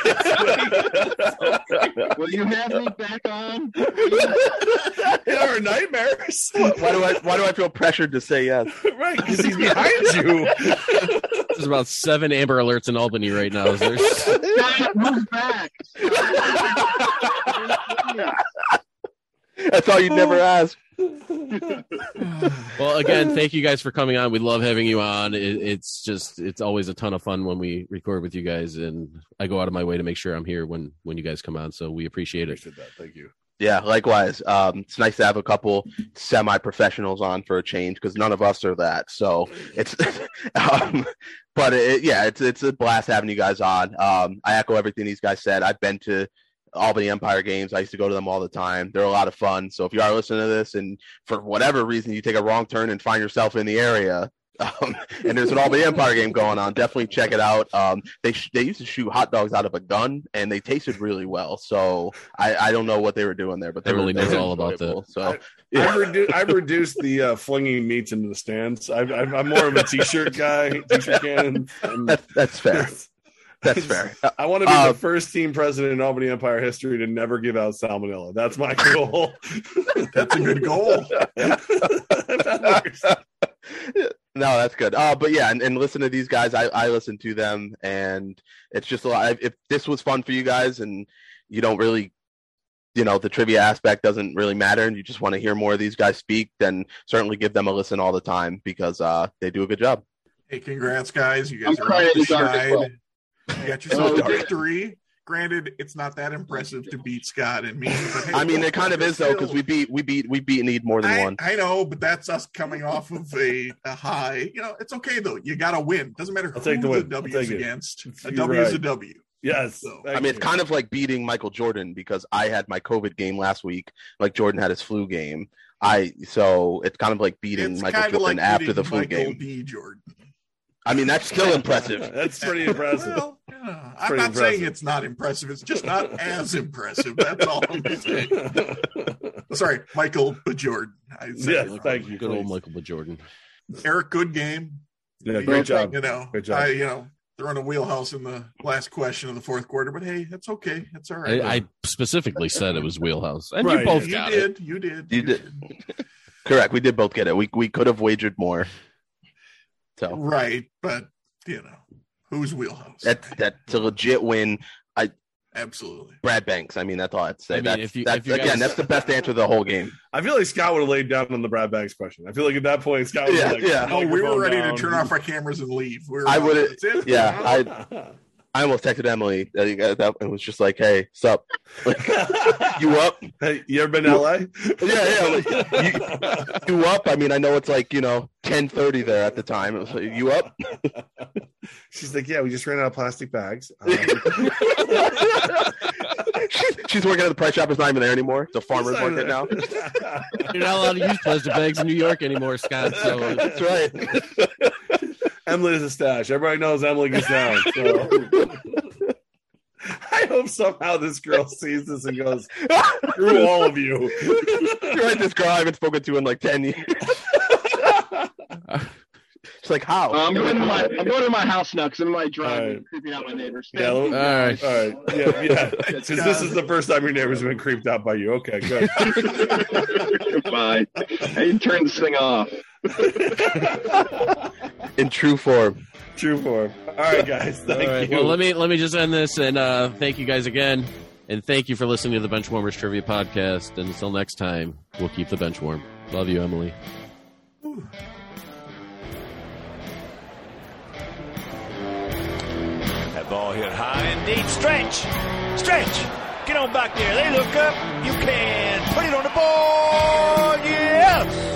Will you have me back on? In our nightmares, Why do I? Why do I feel pressured to say yes? right? Because he's behind you. There's about seven Amber Alerts in Albany right now. There's, Scott, move back. That's all you'd never oh. ask. well, again, thank you guys for coming on. We love having you on. It, it's just, it's always a ton of fun when we record with you guys, and I go out of my way to make sure I'm here when when you guys come on. So we appreciate it. Appreciate that. Thank you. Yeah, likewise. Um, it's nice to have a couple semi-professionals on for a change because none of us are that. So it's, um, but it, yeah, it's it's a blast having you guys on. Um, I echo everything these guys said. I've been to Albany Empire games. I used to go to them all the time. They're a lot of fun. So if you are listening to this and for whatever reason you take a wrong turn and find yourself in the area, um, and there's an Albany Empire game going on. Definitely check it out. Um, they sh- they used to shoot hot dogs out of a gun, and they tasted really well. So I, I don't know what they were doing there, but they Emily were, knows all about that. So I've, redu- I've reduced the uh, flinging meats into the stands. I, I, I'm more of a t-shirt guy, t-shirt cannon. and- that's that's fair. That's fair. I want to be Uh, the first team president in Albany Empire history to never give out salmonella. That's my goal. That's a good goal. No, that's good. Uh, but yeah, and, and listen to these guys. I, I listen to them, and it's just a lot. If this was fun for you guys, and you don't really, you know, the trivia aspect doesn't really matter, and you just want to hear more of these guys speak, then certainly give them a listen all the time because uh, they do a good job. Hey, congrats, guys! You guys I'm are crying the in the dark as schneid. well. You got yourself Oh, a dark. victory. Granted, it's not that impressive to beat Scott and me. But hey, I mean, it kind of is though because we beat we beat we beat Need more than I, one. I know, but that's us coming off of a, a high. You know, it's okay though. You got to win. Doesn't matter I'll who take the win. the W is against. A W You're is a right. W. Yes. So, I mean, it's kind of like beating Michael Jordan because I had my COVID game last week, like Jordan had his flu game. I so it's kind of like beating It's Michael Jordan of like after the flu Michael game. D. Jordan. I mean, that's still impressive. That's pretty impressive. Well, yeah, I'm pretty not saying it's not impressive. It's just not as impressive. That's all I'm saying. Sorry, Michael B. Jordan. I said Yes, thank you. Good old. Michael B. Jordan. Eric, good game. Yeah, great job. You know, Great job. I you know throwing a wheelhouse in the last question of the fourth quarter, but hey, that's okay. That's all right. I, I specifically said it was wheelhouse, and you both you got it. did. You did. You did. Correct. We did both get it. We we could have wagered more. So Right, but you know, whose wheelhouse? that that's a legit win. I absolutely. Brad Banks. I mean, that's all I'd say. I mean, that's, if you- that's if you again, guys- that's the best answer to the whole game. I feel like Scott would have laid down on the Brad Banks question. I feel like at that point, Scott was Yeah, like, yeah. Oh, we were ready down. to turn off our cameras and leave. We were I would've- That's it. yeah, We're out. I I almost texted Emily. uh, That it was just like, "Hey, sup? Like, you up? Hey, you ever been to LA? Yeah, yeah. Like, you up? I mean, I know it's like you know ten thirty there at the time. It was like, you up? She's like, yeah, we just ran out of plastic bags. Um, She's working at the price shop. It's not even there anymore. It's a farmer's market now. You're not allowed to use plastic bags in New York anymore, Scott. So uh, That's right. Emily is a stash. Everybody knows Emily gets down. So. I hope somehow this girl sees this and goes, screw all of you. You're right. This girl I haven't spoken to in like ten years. She's like, how? Uh, I'm going to my I'm going to my house now because I'm in my driveway, All right. creeping out my neighbors. Yeah, all right. all right. Yeah, yeah. Because this is the first time your neighbors have been creeped out by you. Okay, good. Bye. Hey, turn this thing off. in true form. True form. All right, guys. All Thank right. you. Well, let me let me just end this and uh, thank you guys again, and thank you for listening to the Benchwarmers Trivia Podcast. And until next time, we'll keep the bench warm. Love you, Emily. That ball hit high and deep. Stretch! Stretch! Get on back there. They look up. You can put it on the board. Yes!